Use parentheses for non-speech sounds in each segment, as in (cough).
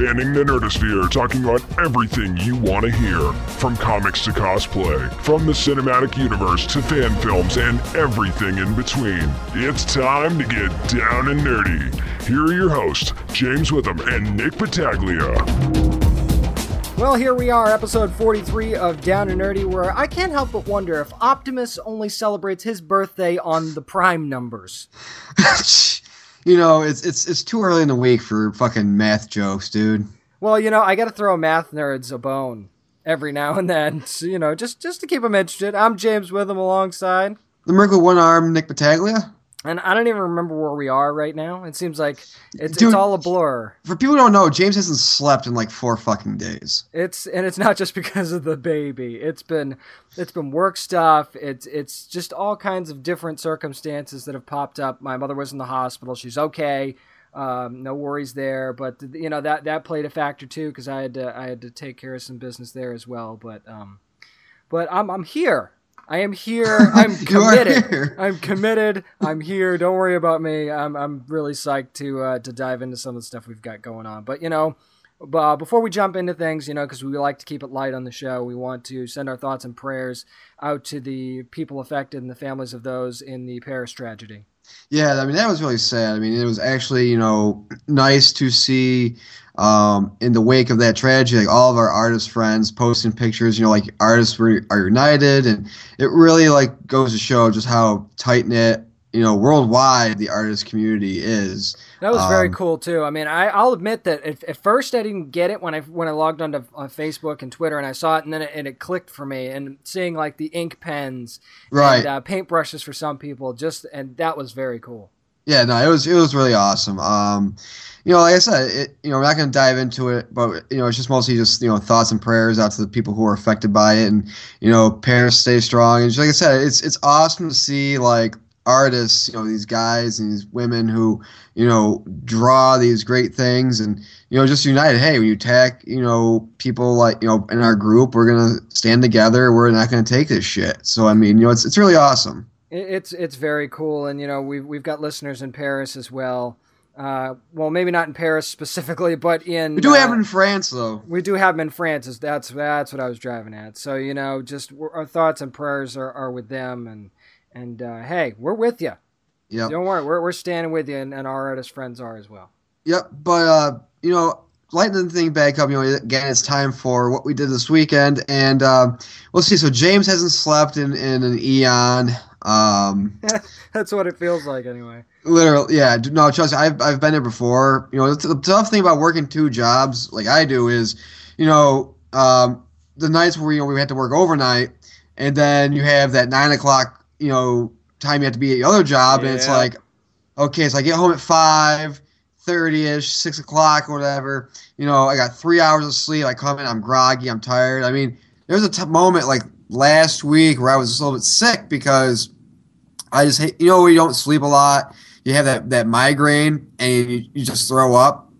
spanning the nerdosphere, talking about everything you want to hear. From comics to cosplay, from the cinematic universe to fan films and everything in between. It's time to get down and nerdy. Here are your hosts, James Witham and Nick Battaglia. Well, here we are, episode 43 of Down and Nerdy, where I can't help but wonder if Optimus only celebrates his birthday on the prime numbers. (laughs) you know, it's it's it's too early in the week for fucking math jokes, dude. Well, you know, I got to throw math nerds a bone every now and then, (laughs) so, you know, just just to keep them interested. I'm James Witham alongside the Miracle One Arm Nick Battaglia. And I don't even remember where we are right now. It seems like it's, Dude, it's all a blur. For people who don't know, James hasn't slept in like four fucking days. It's and it's not just (laughs) because of the baby. It's been it's been work stuff. It's it's just all kinds of different circumstances that have popped up. My mother was in the hospital. She's okay. Um, no worries there. But you know that that played a factor too because I had to I had to take care of some business there as well. But um, but I'm I'm here. I am here. (laughs) I'm committed. Here. I'm committed. I'm here. Don't worry about me. I'm I'm really psyched to uh, to dive into some of the stuff we've got going on. But you know, uh, before we jump into things, you know, because we like to keep it light on the show, we want to send our thoughts and prayers out to the people affected and the families of those in the Paris tragedy. Yeah, I mean that was really sad. I mean it was actually you know nice to see um, in the wake of that tragedy, like all of our artist friends posting pictures, you know, like artists are united, and it really like goes to show just how tight knit, you know, worldwide the artist community is. That was very um, cool too. I mean, I, will admit that at, at, first I didn't get it when I when I logged onto on Facebook and Twitter and I saw it, and then it, and it clicked for me. And seeing like the ink pens, right, and, uh, paintbrushes for some people, just and that was very cool. Yeah, no, it was it was really awesome. Um, you know, like I said, it, you know, we're not going to dive into it, but you know, it's just mostly just you know thoughts and prayers out to the people who are affected by it, and you know, parents stay strong. And just, like I said, it's it's awesome to see like artists, you know, these guys and these women who you know draw these great things, and you know, just united. Hey, when you attack, you know, people like you know in our group, we're gonna stand together. We're not going to take this shit. So I mean, you know, it's it's really awesome. It's it's very cool, and you know, we've we've got listeners in Paris as well. Uh, well, maybe not in Paris specifically, (laughs) but in we do uh, have them in France though. We do have them in France. That's that's what I was driving at. So you know, just our thoughts and prayers are, are with them, and and uh, hey, we're with you. Yeah, don't worry, we're we're standing with you, and, and our artist friends are as well. Yep, but uh, you know, lighten the thing back up. You know, again, it's time for what we did this weekend, and uh, we'll see. So James hasn't slept in in an eon. Um, (laughs) That's what it feels like, anyway. Literally, yeah. No, trust me, I've I've been there before. You know, the, the tough thing about working two jobs like I do is, you know, um, the nights where you know we had to work overnight, and then you have that nine o'clock, you know, time you have to be at your other job, yeah. and it's like, okay, so I get home at five. 30 ish, 6 o'clock, or whatever. You know, I got three hours of sleep. I come in, I'm groggy, I'm tired. I mean, there's a t- moment like last week where I was a little bit sick because I just hate, you know, you don't sleep a lot. You have that, that migraine and you, you just throw up.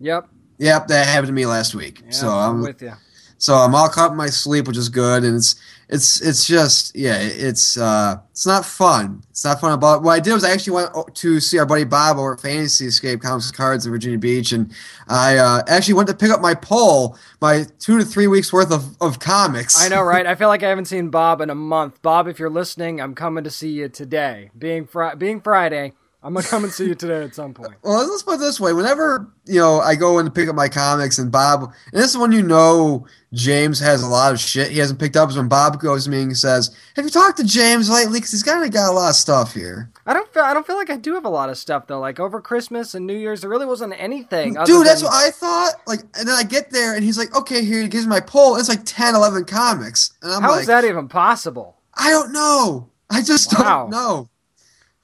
Yep. Yep, that happened to me last week. Yeah, so I'm, I'm with you. So I'm all caught in my sleep, which is good, and it's it's it's just yeah, it's uh it's not fun. It's not fun. About what I did was I actually went to see our buddy Bob over at Fantasy Escape Comics Cards in Virginia Beach, and I uh, actually went to pick up my poll, my two to three weeks worth of, of comics. I know, right? I feel like I haven't seen Bob in a month. Bob, if you're listening, I'm coming to see you today. Being fr- being Friday, I'm gonna come and see you today at some point. (laughs) Well, let's put it this way: whenever you know I go in to pick up my comics, and Bob, and this is when you know James has a lot of shit he hasn't picked up. Is when Bob goes to me and says, "Have you talked to James lately? Because he's kind of got a lot of stuff here." I don't feel I don't feel like I do have a lot of stuff though. Like over Christmas and New Year's, there really wasn't anything. Dude, that's than... what I thought. Like, and then I get there and he's like, "Okay, here." He gives me my poll. It's like 10, 11 comics, and I'm How like, is that even possible? I don't know. I just wow. don't know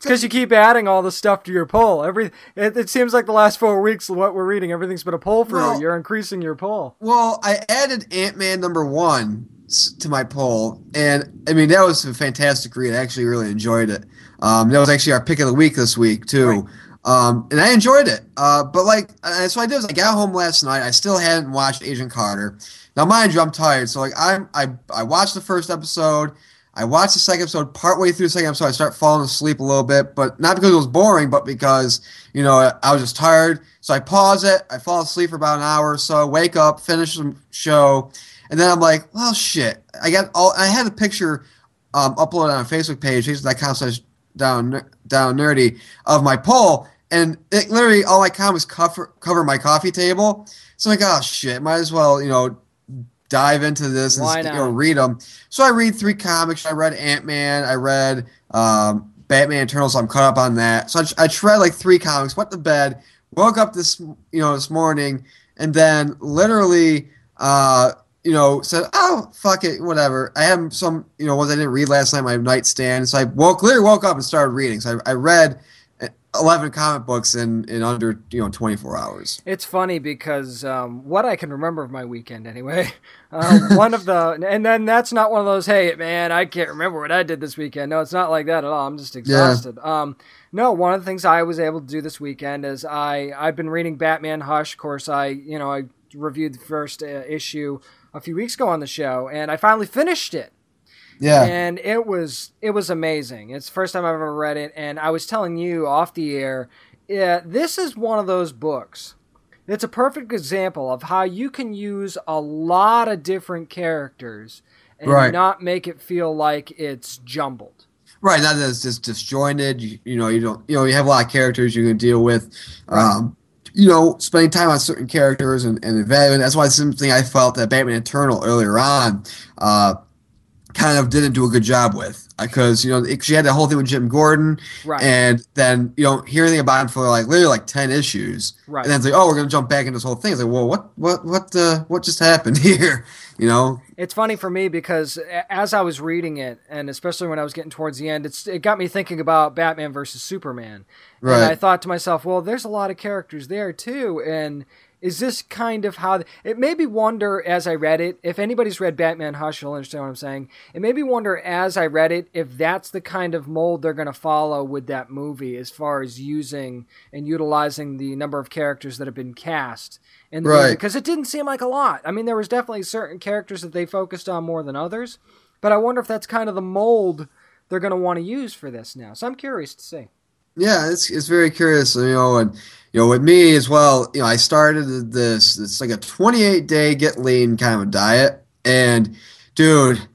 because you keep adding all the stuff to your poll. Every it, it, seems like the last four weeks, what we're reading, everything's been a poll for well, you. You're increasing your poll. Well, I added Ant Man number one to my poll, and I mean that was a fantastic read. I actually really enjoyed it. Um, that was actually our pick of the week this week too. Right. Um, and I enjoyed it. Uh, but like, uh, so I did was I got home last night. I still hadn't watched Agent Carter. Now, mind you, I'm tired. So like, I'm I I watched the first episode. I watched the second episode. Partway through the second episode, I start falling asleep a little bit, but not because it was boring, but because you know I was just tired. So I pause it. I fall asleep for about an hour or so. Wake up, finish the show, and then I'm like, well, shit. I got all. I had a picture um, uploaded on a Facebook page, facebook.com slash down down nerdy of my poll, and it literally all my comments cover cover my coffee table. So I'm like, oh shit, might as well you know dive into this and know, read them. So I read three comics. I read Ant Man. I read um, Batman Eternal. So I'm caught up on that. So I, I read like three comics. Went to bed. Woke up this you know this morning, and then literally. Uh, you know, said, "Oh, fuck it, whatever." I have some, you know, ones I didn't read last night, my nightstand. So I woke, literally woke up and started reading. So I, I read 11 comic books in, in under you know 24 hours. It's funny because um, what i can remember of my weekend anyway uh, (laughs) one of the and then that's not one of those hey man i can't remember what i did this weekend. No it's not like that at all. I'm just exhausted. Yeah. um, no one of the things i was able to do this weekend is i i've been reading batman hush. Of course i you know i reviewed the first uh, issue a few weeks ago on the show and i finally finished it yeah. And it was it was amazing. It's the first time I've ever read it, and I was telling you off the air, yeah, this is one of those books. It's a perfect example of how you can use a lot of different characters and right. not make it feel like it's jumbled. Right, not that it's just disjointed. You, you, know, you don't, you know, you have a lot of characters you can deal with. Right. Um, you know, spending time on certain characters and, and evaluating. That's why something I felt that Batman Eternal earlier on. Uh, kind of didn't do a good job with because uh, you know she had the whole thing with Jim Gordon, right. and then you don't hear anything about him for like literally like ten issues, right? And then it's like, oh, we're gonna jump back into this whole thing. It's like, well, what, what, what, uh, what just happened (laughs) here? You know, it's funny for me because as I was reading it, and especially when I was getting towards the end, it's it got me thinking about Batman versus Superman, right? And I thought to myself, well, there's a lot of characters there too, and is this kind of how it made me wonder as I read it? If anybody's read Batman Hush, you'll understand what I'm saying. It made me wonder as I read it if that's the kind of mold they're going to follow with that movie as far as using and utilizing the number of characters that have been cast the right. Because it didn't seem like a lot. I mean, there was definitely certain characters that they focused on more than others, but I wonder if that's kind of the mold they're going to want to use for this now. So I'm curious to see. Yeah, it's it's very curious, you know, and you know, with me as well, you know, I started this. It's like a 28 day get lean kind of diet, and dude,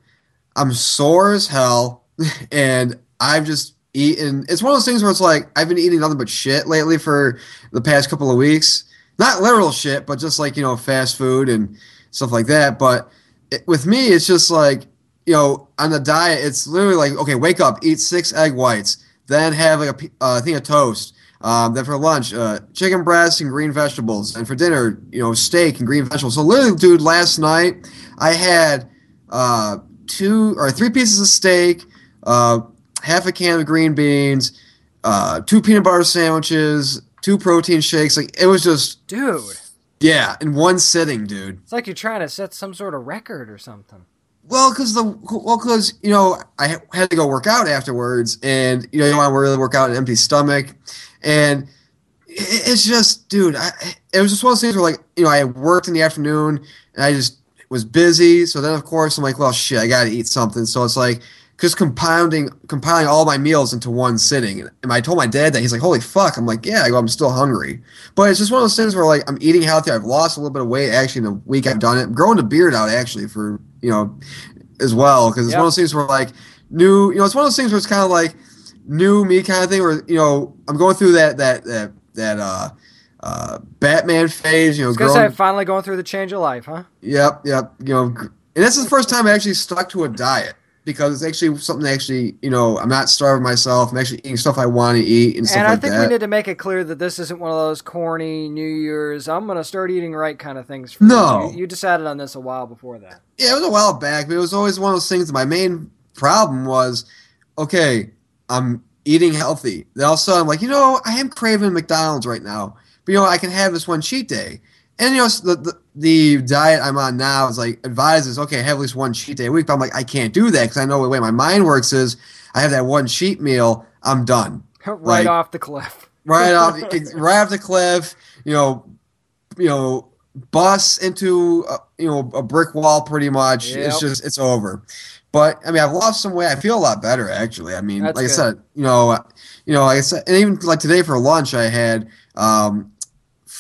I'm sore as hell, (laughs) and I've just eaten. It's one of those things where it's like I've been eating nothing but shit lately for the past couple of weeks. Not literal shit, but just like you know, fast food and stuff like that. But it, with me, it's just like you know, on the diet, it's literally like okay, wake up, eat six egg whites, then have like a uh, thing of toast um, then for lunch, uh, chicken breasts and green vegetables, and for dinner, you know, steak and green vegetables. So literally, dude, last night I had uh, two or three pieces of steak, uh, half a can of green beans, uh, two peanut butter sandwiches, two protein shakes. Like it was just, dude. Yeah, in one sitting, dude. It's like you're trying to set some sort of record or something. Well, because the well, because you know I had to go work out afterwards, and you know you don't want to really work out an empty stomach, and it's just, dude, I, it was just one of those things where, like, you know, I worked in the afternoon and I just was busy. So then, of course, I'm like, well, shit, I got to eat something. So it's like, just compounding, compiling all my meals into one sitting. And I told my dad that he's like, holy fuck. I'm like, yeah, I go, I'm still hungry. But it's just one of those things where, like, I'm eating healthy. I've lost a little bit of weight actually in the week I've done it. I'm growing the beard out actually for, you know, as well. Cause it's yep. one of those things where, like, new, you know, it's one of those things where it's kind of like, new me kind of thing where you know I'm going through that that that that uh uh Batman phase. You know, growing, say I'm finally going through the change of life, huh? Yep, yep. You know, and this is the first time I actually stuck to a diet because it's actually something that actually you know I'm not starving myself. I'm actually eating stuff I want to eat and stuff and I like think that. we need to make it clear that this isn't one of those corny New Year's. I'm gonna start eating right kind of things. no, you. you decided on this a while before that. Yeah, it was a while back, but it was always one of those things. My main problem was, okay, I'm eating healthy. Then all of a sudden, I'm like, you know, I am craving McDonald's right now, but you know, I can have this one cheat day. And you know, the, the, the diet I'm on now is like advises, okay, have at least one cheat day a week. But I'm like, I can't do that because I know the way my mind works is I have that one cheat meal, I'm done. (laughs) right like, off the cliff. (laughs) right off, (laughs) right off the cliff. You know, you know, bus into a, you know a brick wall. Pretty much, yep. it's just it's over. But I mean, I've lost some weight. I feel a lot better actually. I mean, That's like good. I said, you know, you know, like I said, and even like today for lunch, I had um,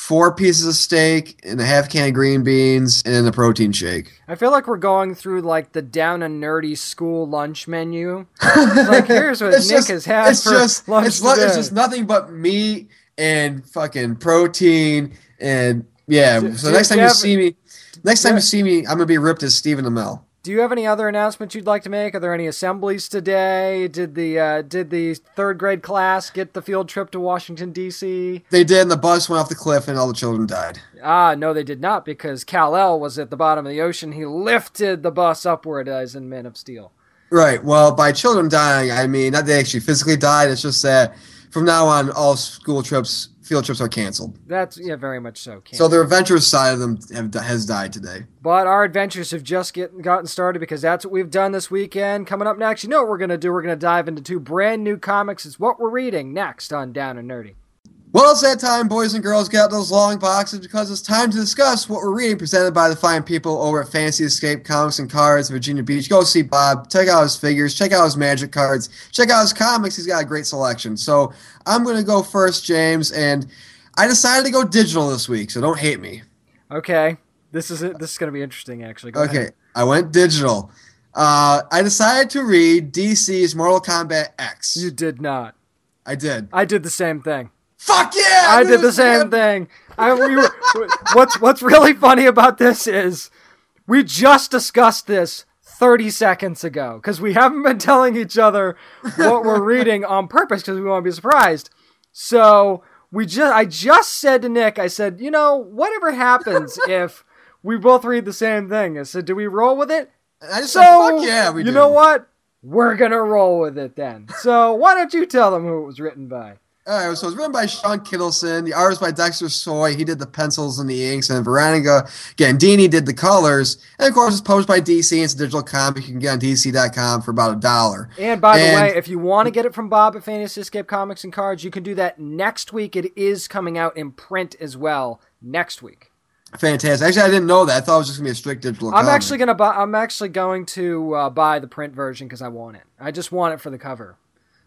four pieces of steak and a half can of green beans and a protein shake. I feel like we're going through like the down and nerdy school lunch menu. (laughs) Like here's what Nick just- has had it's for just, lunch it's, lo- it's just nothing but meat and fucking protein and yeah. So next time you you have- see me, next time Yeah. you see me, I'm gonna be ripped as Stephen Amell. Do you have any other announcements you'd like to make? Are there any assemblies today? Did the uh, did the third grade class get the field trip to Washington D.C.? They did, and the bus went off the cliff, and all the children died. Ah, no, they did not because Kal El was at the bottom of the ocean. He lifted the bus upward as in Man of Steel. Right. Well, by children dying, I mean not they actually physically died. It's just that from now on, all school trips, field trips are canceled. That's yeah, very much so. Can't. So the adventurous side of them have, has died today. But our adventures have just get, gotten started because that's what we've done this weekend. Coming up next, you know what we're going to do? We're going to dive into two brand new comics. It's what we're reading next on Down and Nerdy. Well, it's that time, boys and girls. Get out those long boxes because it's time to discuss what we're reading, presented by the fine people over at Fantasy Escape Comics and Cards, Virginia Beach. Go see Bob. Check out his figures. Check out his magic cards. Check out his comics. He's got a great selection. So I'm going to go first, James, and I decided to go digital this week. So don't hate me. Okay, this is it. This is going to be interesting, actually. Go Okay, ahead. I went digital. Uh, I decided to read DC's Mortal Kombat X. You did not. I did. I did the same thing. Fuck yeah! I did the same man. thing. I, we were, what's what's really funny about this is we just discussed this 30 seconds ago because we haven't been telling each other what we're (laughs) reading on purpose because we want to be surprised. So we just I just said to Nick, I said, you know, whatever happens (laughs) if we both read the same thing. I said, do we roll with it? I just So said, fuck yeah, we you do. know what? We're gonna roll with it then. So why don't you tell them who it was written by? All right, so it's written by Shawn Kittelsen. The artist by Dexter Soy. He did the pencils and the inks, and Veronica Gandini did the colors. And of course, it's published by DC. It's a digital comic. You can get on DC.com for about a dollar. And by the way, if you want to get it from Bob at Fantasy Escape Comics and Cards, you can do that next week. It is coming out in print as well next week. Fantastic. Actually, I didn't know that. I thought it was just gonna be a strict digital. I'm comic. actually gonna buy. I'm actually going to uh, buy the print version because I want it. I just want it for the cover.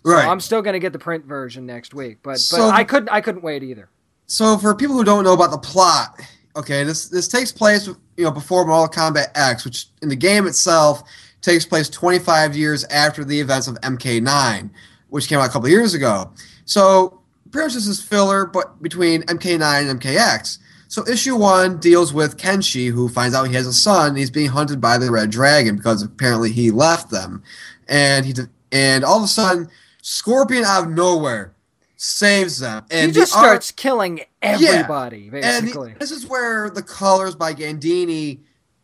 So right. I'm still gonna get the print version next week, but So- but I couldn't. I couldn't wait either. So for people who don't know about the plot, okay, this this takes place you know before Mortal Kombat X, which in the game itself takes place 25 years after the events of MK9, which came out a couple of years ago. So pretty much this is filler, but between MK9 and MKX. So issue one deals with Kenshi, who finds out he has a son. And he's being hunted by the Red Dragon because apparently he left them, and he and all of a sudden, Scorpion out of nowhere saves them. And he just art- starts killing everybody, and basically. the- this is where the colors by Gandini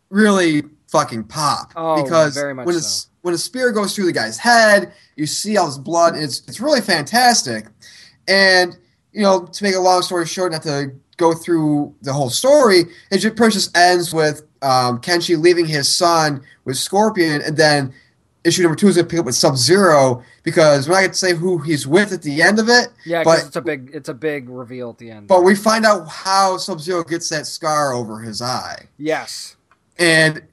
really fucking pop. Oh, because very much when a, so. s- when a spear goes through the guy's head, you see all this blood. And it's it's really fantastic. And you know, to make a long story short, not to go through the whole story, it just just ends with um, Kenshi leaving his son with Scorpion, and then issue number two is gonna pick up with Sub Zero because we're not gonna say who he's with at the end of it. yeah, but because it's a big. It's a big reveal at the end. but we find out how Sub Zero gets that scar over his eye. yes. And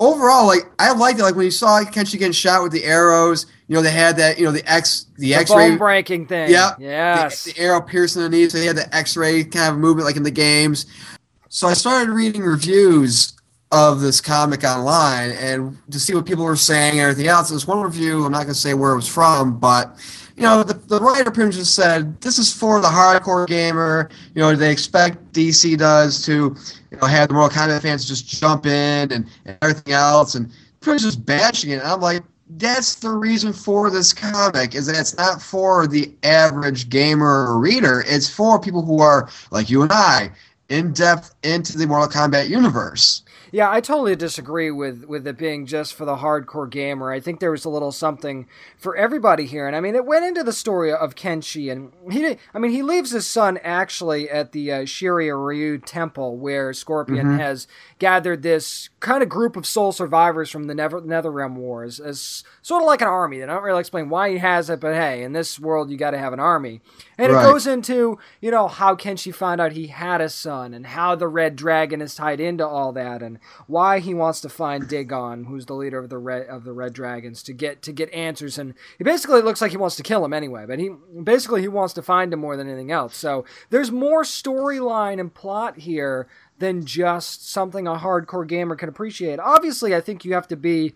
overall, like I liked it. Like when you saw Kenshi getting shot with the arrows, you know, they had that, you know, the X the The X-ray breaking thing. Yeah. Yes. the, the arrow piercing the knee, so they had the X-ray kind of movement like in the games. So I started reading reviews of this comic online and to see what people were saying and everything else. There's one review, I'm not going to say where it was from, but you know, the, the writer pretty much just said this is for the hardcore gamer. You know, they expect DC does to, you know, have the Mortal Kombat fans just jump in and, and everything else, and pretty much just bashing it. And I'm like, that's the reason for this comic is that it's not for the average gamer or reader. It's for people who are like you and I, in depth into the Mortal Kombat universe. Yeah, I totally disagree with with it being just for the hardcore gamer. I think there was a little something for everybody here, and I mean, it went into the story of Kenshi, and he, I mean, he leaves his son actually at the uh, Shirai Ryu Temple, where Scorpion has gathered this kind of group of soul survivors from the Nether NetherRealm Wars, as sort of like an army. They don't really explain why he has it, but hey, in this world, you got to have an army, and Right. it goes into you know how Kenshi found out he had a son, and how the Red Dragon is tied into all that, and why he wants to find Daegon, who's the leader of the red of the Red Dragons, to get to get answers. And he basically looks like he wants to kill him anyway, but he basically he wants to find him more than anything else. So there's more storyline and plot here than just something a hardcore gamer can appreciate. Obviously, I think you have to be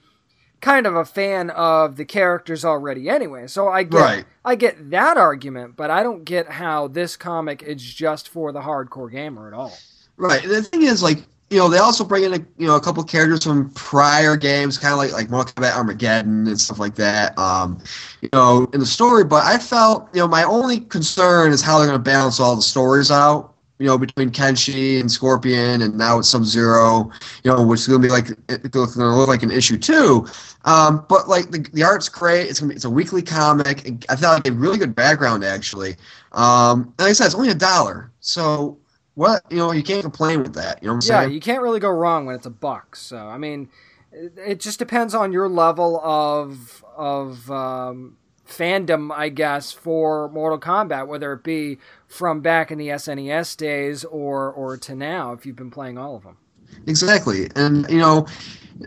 kind of a fan of the characters already anyway. So I get Right. I get that argument, but I don't get how this comic is just for the hardcore gamer at all. Right. The thing is, like, you know, they also bring in a you know a couple characters from prior games, kind of like like Mortal Kombat Armageddon and stuff like that. Um, you know, in the story. But I felt, you know, my only concern is how they're going to balance all the stories out. You know, between Kenshi and Scorpion, and now it's Sub Zero. You know, which is going to be like it's going to look like an issue too. Um, but like the, the art's great. It's gonna be, it's a weekly comic. and I felt like a really good background actually. Um, and like I said, it's only a dollar. So what you know, you can't complain with that. You know what I'm Yeah, saying? you can't really go wrong when it's a buck. So I mean, it, it just depends on your level of of um, fandom, I guess, for Mortal Kombat, whether it be from back in the SNES days or or to now, if you've been playing all of them. Exactly. And you know,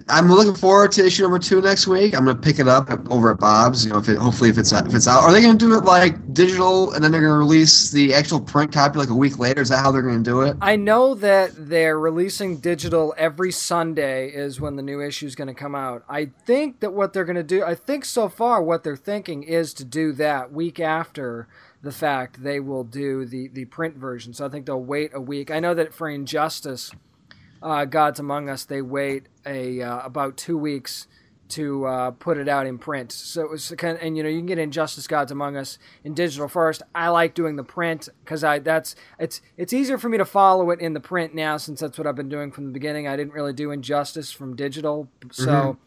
I'm looking forward to issue number two next week. I'm gonna pick it up over at Bob's. You know, if it hopefully if it's if it's out. Are they gonna do it like digital and then they're gonna release the actual print copy like a week later? Is that how they're gonna do it? I know that they're releasing digital every Sunday is when the new issue is going to come out. I think that what they're going to do, I think so far what they're thinking is to do that week after the fact they will do the the print version. So I think they'll wait a week. I know that for Injustice, uh, Gods Among Us, they wait a uh, about two weeks to uh, put it out in print. So it was kind of, and you know you can get Injustice Gods Among Us in digital first. I like doing the print because I that's it's it's easier for me to follow it in the print now since that's what I've been doing from the beginning. I didn't really do Injustice from digital, so.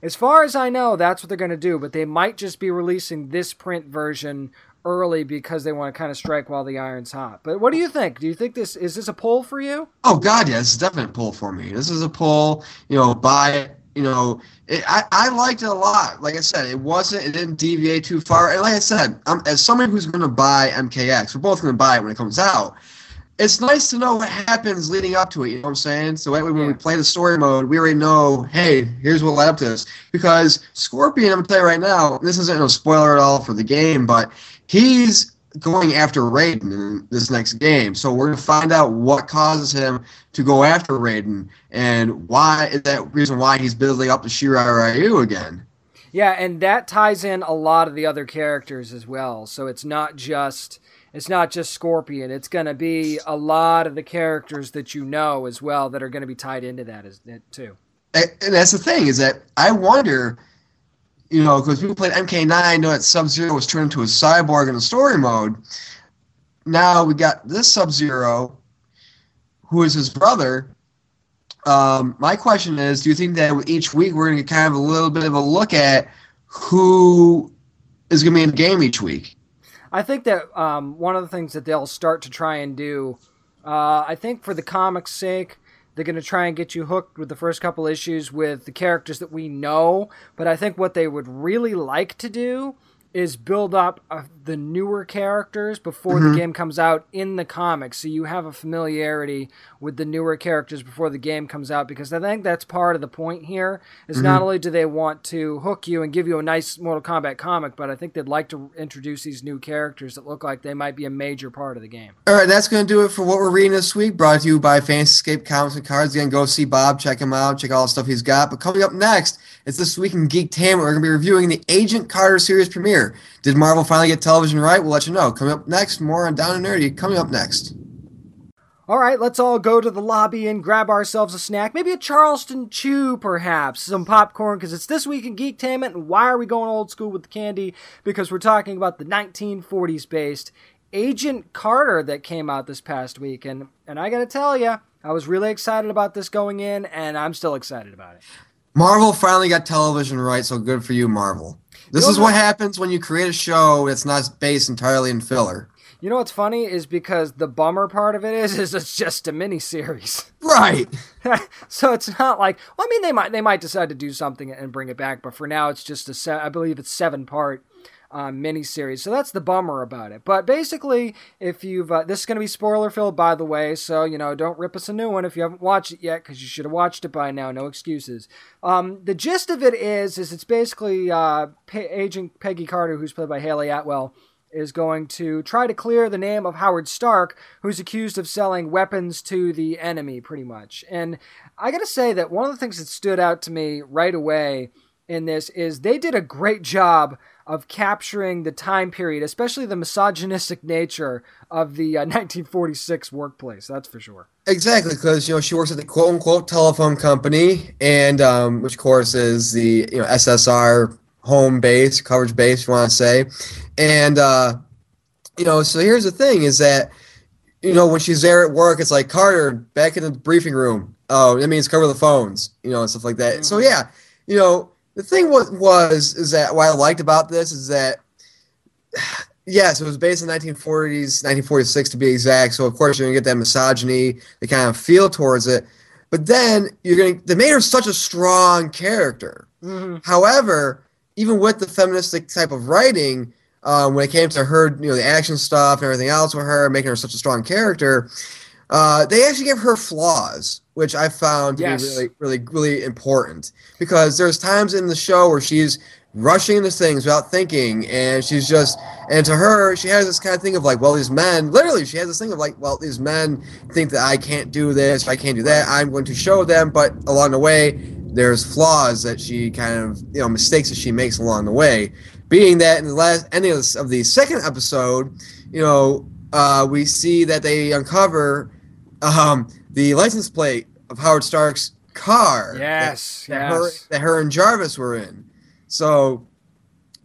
As far as I know, that's what they're going to do, but they might just be releasing this print version early because they want to kind of strike while the iron's hot. But what do you think? Do you think this is this a poll for you? Oh God, yeah, it's definitely a pull for me. This is a pull. You know, buy. You know, it, I I liked it a lot. Like I said, it wasn't. It didn't deviate too far. And like I said, I'm, as somebody who's going to buy MKX, we're both going to buy it when it comes out. It's nice to know what happens leading up to it. You know what I'm saying? So that way, when we play the story mode, we already know. Hey, here's what led up to this. Because Scorpion, I'm gonna tell you right now, this isn't a spoiler at all for the game, but he's going after Raiden in this next game. So we're gonna find out what causes him to go after Raiden and why is that reason why he's building up the Shirai Ryu again. Yeah, and that ties in a lot of the other characters as well. So it's not just it's not just Scorpion. It's going to be a lot of the characters that you know as well that are going to be tied into that as too. And, and that's the thing is that I wonder, you know, because people played MK9, know that Sub Zero was turned into a cyborg in the story mode. Now we got this Sub Zero, who is his brother. Um, my question is, do you think that each week we're going to get kind of a little bit of a look at who is going to be in the game each week? I think that um, one of the things that they'll start to try and do, uh, I think for the comic's sake, they're going to try and get you hooked with the first couple issues with the characters that we know. But I think what they would really like to do is build up uh, the newer characters before the mm-hmm. game comes out in the comics so you have a familiarity with the newer characters before the game comes out because i think that's part of the point here is mm-hmm. not only do they want to hook you and give you a nice mortal kombat comic but i think they'd like to introduce these new characters that look like they might be a major part of the game All right, that's going to do it for what we're reading this week. Brought to you by Fantasy Escape Comics and Cards. Again, go see Bob, check him out, check all the stuff he's got. But coming up next, it's This Week in Geek Tam. We're going to be reviewing the Agent Carter series premiere. Did Marvel finally get television right? We'll let you know. Coming up next, more on Down and Nerdy. Coming up next. All right, let's all go to the lobby and grab ourselves a snack, maybe a Charleston Chew, perhaps, some popcorn, because it's this week in Geektainment. And why are we going old school with the candy? Because we're talking about the 1940s based Agent Carter that came out this past week, and and I got to tell you, I was really excited about this going in, and I'm still excited about it. Marvel finally got television right, so good for you, Marvel. This You is what- happens when you create a show that's not based entirely in filler. You know what's funny is because the bummer part of it is is it's just a mini series. (laughs) Right. (laughs) so it's not like well, I mean they might they might decide to do something and bring it back, but for now it's just a se- I believe it's seven part uh, miniseries. So that's the bummer about it. But basically, if you've uh, this is going to be spoiler filled, by the way, so you know don't rip us a new one if you haven't watched it yet, because you should have watched it by now. No excuses. Um, the gist of it is, is it's basically uh, Agent Peggy Carter, who's played by Hayley Atwell is going to try to clear the name of Howard Stark, who's accused of selling weapons to the enemy, pretty much. And I gotta say that one of the things that stood out to me right away in this is they did a great job of capturing the time period, especially the misogynistic nature of the uh, (laughs) 1946 workplace. That's for sure. Exactly, because you know she works at the quote unquote telephone company, and um, which of course is the you know SSR home base, coverage base, you want to say, and uh, you know. So here's the thing: is that you know when she's there at work, it's like Carter back in the briefing room. Oh, that means cover the phones, you know, and stuff like that. Mm-hmm. So yeah, you know the thing was, was is that what I liked about this is that (sighs) yes, it was based in 1940s, 1946 to be exact. So of course you're gonna get that misogyny, the kind of feel towards it. But then you're gonna they made her such a strong character. Mm-hmm. However, even with the feministic type of writing, um, when it came to her, you know, the action stuff and everything else with her, making her such a strong character, uh, they actually give her flaws, which I found to yes. be really, really, really important because there's times in the show where she's rushing into things without thinking, and she's just, and to her, she has this kind of thing of like, well, these men, literally, she has this thing of like, well, these men think that I can't do this, I can't do that, I'm going to show them, but along the way, there's flaws that she kind of, you know, mistakes that she makes along the way. Being that in the last ending of, of the second episode, you know, uh, we see that they uncover um, the license plate of Howard Stark's car. Yes, that, yes. Her, that her and Jarvis were in. So,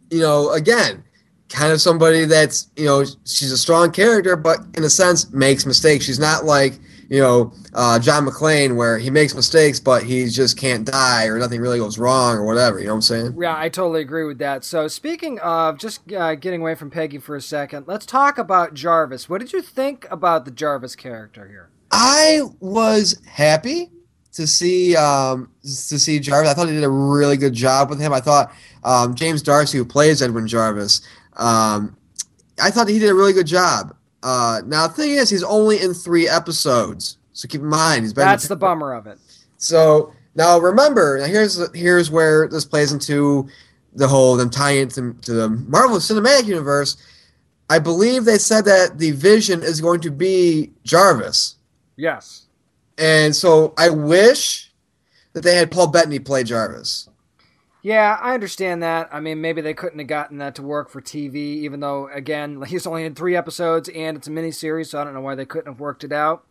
you know, again, kind of somebody that's, you know, she's a strong character, but in a sense makes mistakes. She's not like, you know, uh, John McClane, where he makes mistakes, but he just can't die or nothing really goes wrong or whatever. You know what I'm saying? Yeah, I totally agree with that. So, speaking of just uh, getting away from Peggy for a second, let's talk about Jarvis. What did you think about the Jarvis character here? I was happy to see um, to see Jarvis. I thought he did a really good job with him. I thought um, James D'Arcy, who plays Edwin Jarvis, um, I thought he did a really good job. Uh, now the thing is, he's only in three episodes, so keep in mind he's been. That's the bummer of it. So now remember, now here's here's where this plays into the whole them tying into to the Marvel Cinematic Universe. I believe they said that the Vision is going to be Jarvis. Yes. And so I wish that they had Paul Bettany play Jarvis. Yeah, I understand that. I mean, maybe they couldn't have gotten that to work for TV, even though, again, (laughs) he's only in three episodes and it's a miniseries, so I don't know why they couldn't have worked it out.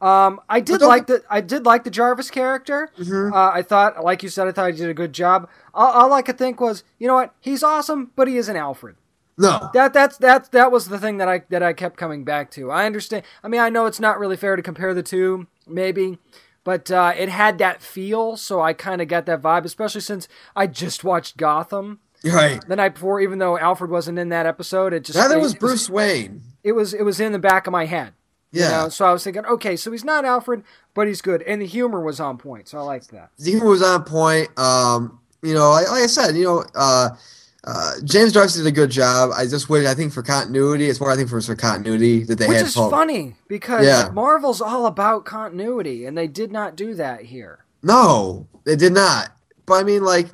Um, I did like the I did like the Jarvis character. Mm-hmm. Uh, I thought, like you said, I thought he did a good job. All, all I could think was, you know what, he's awesome, but he isn't Alfred. No. That that's that that was the thing that I that I kept coming back to. I understand. I mean, I know it's not really fair to compare the two, maybe, but uh, it had that feel, so I kind of got that vibe, especially since I just watched Gotham. Right. The night before, even though Alfred wasn't in that episode, it just that it, was Bruce it was, Wayne. It was it was in the back of my head. Yeah. You know? So I was thinking, okay, so he's not Alfred, but he's good, and the humor was on point, so I liked that. The humor was on point. Um, you know, like, like I said, you know, uh, uh, James D'Arcy did a good job. I just wish, I think, for continuity, it's more, I think, for, for continuity that they Which had. Which is Paul. funny because yeah. Marvel's all about continuity, and they did not do that here. No, they did not. But I mean, like,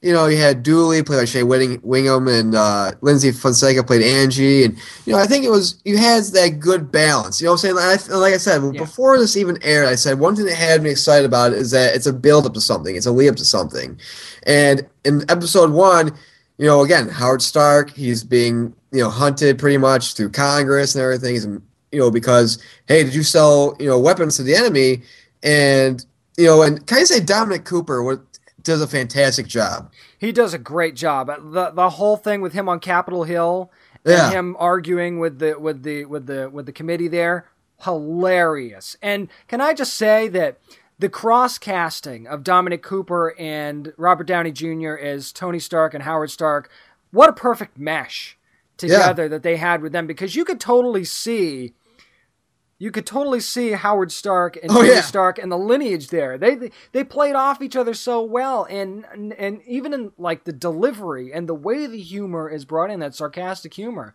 you know, you had Dooley played by Shea Whigham and uh, Lyndsy Fonseca played Angie, and you know, I think it was you had that good balance. You know what I'm saying? Like, like I said, yeah. before this even aired, I said one thing that had me excited about it is that it's a build up to something, it's a lead up to something, and in episode one you know, again, Howard Stark, he's being, you know, hunted pretty much through Congress and everything. He's, you know, because, hey, did you sell, you know, weapons to the enemy? And, you know, and can I say Dominic Cooper what, does a fantastic job? He does a great job. The the whole thing with him on Capitol Hill and yeah. him arguing with the with the with the with the committee there, hilarious. And can I just say that the cross casting of Dominic Cooper and Robert Downey Jr. as Tony Stark and Howard Stark, what a perfect mesh together yeah. that they had with them because you could totally see You could totally see Howard Stark and Oh, Tony yeah. Stark and the lineage there. They they played off each other so well, and, and and even in like the delivery and the way the humor is brought in, that sarcastic humor,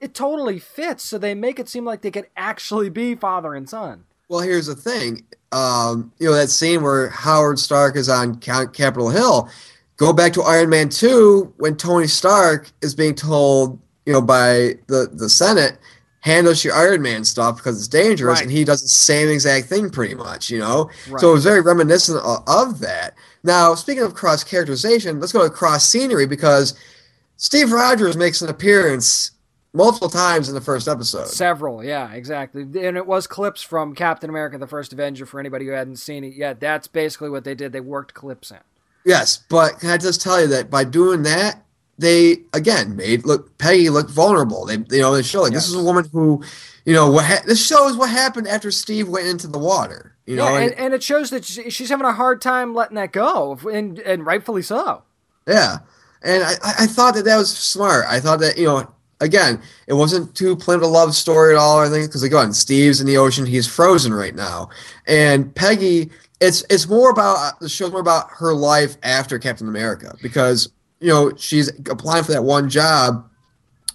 it totally fits. So they make it seem like they could actually be father and son. Well, here's the thing. Um, you know that scene where Howard Stark is on Capitol Hill. Go back to Iron Man two when Tony Stark is being told, you know, by the the Senate, handle your Iron Man stuff because it's dangerous, Right. and he does the same exact thing pretty much. You know, Right. so it was very reminiscent of, of that. Now, speaking of cross characterization, let's go to cross scenery because Steve Rogers makes an appearance multiple times in the first episode. Several, yeah, exactly. And it was clips from Captain America: The First Avenger. For anybody who hadn't seen it yet, that's basically what they did. They worked clips in. Yes, but can I just tell you that by doing that, they again made look Peggy look vulnerable. They you know they show like this is a woman who, you know what ha- this shows what happened after Steve went into the water. You know, yeah, and- and, and it shows that she's having a hard time letting that go, and and rightfully so. yeah, and I I I thought that that was smart. I thought that you know again it wasn't too plain a love story at all or anything because again Steve's in the ocean, he's frozen right now, and Peggy. It's it's more about the show's more about her life after Captain America because you know she's applying for that one job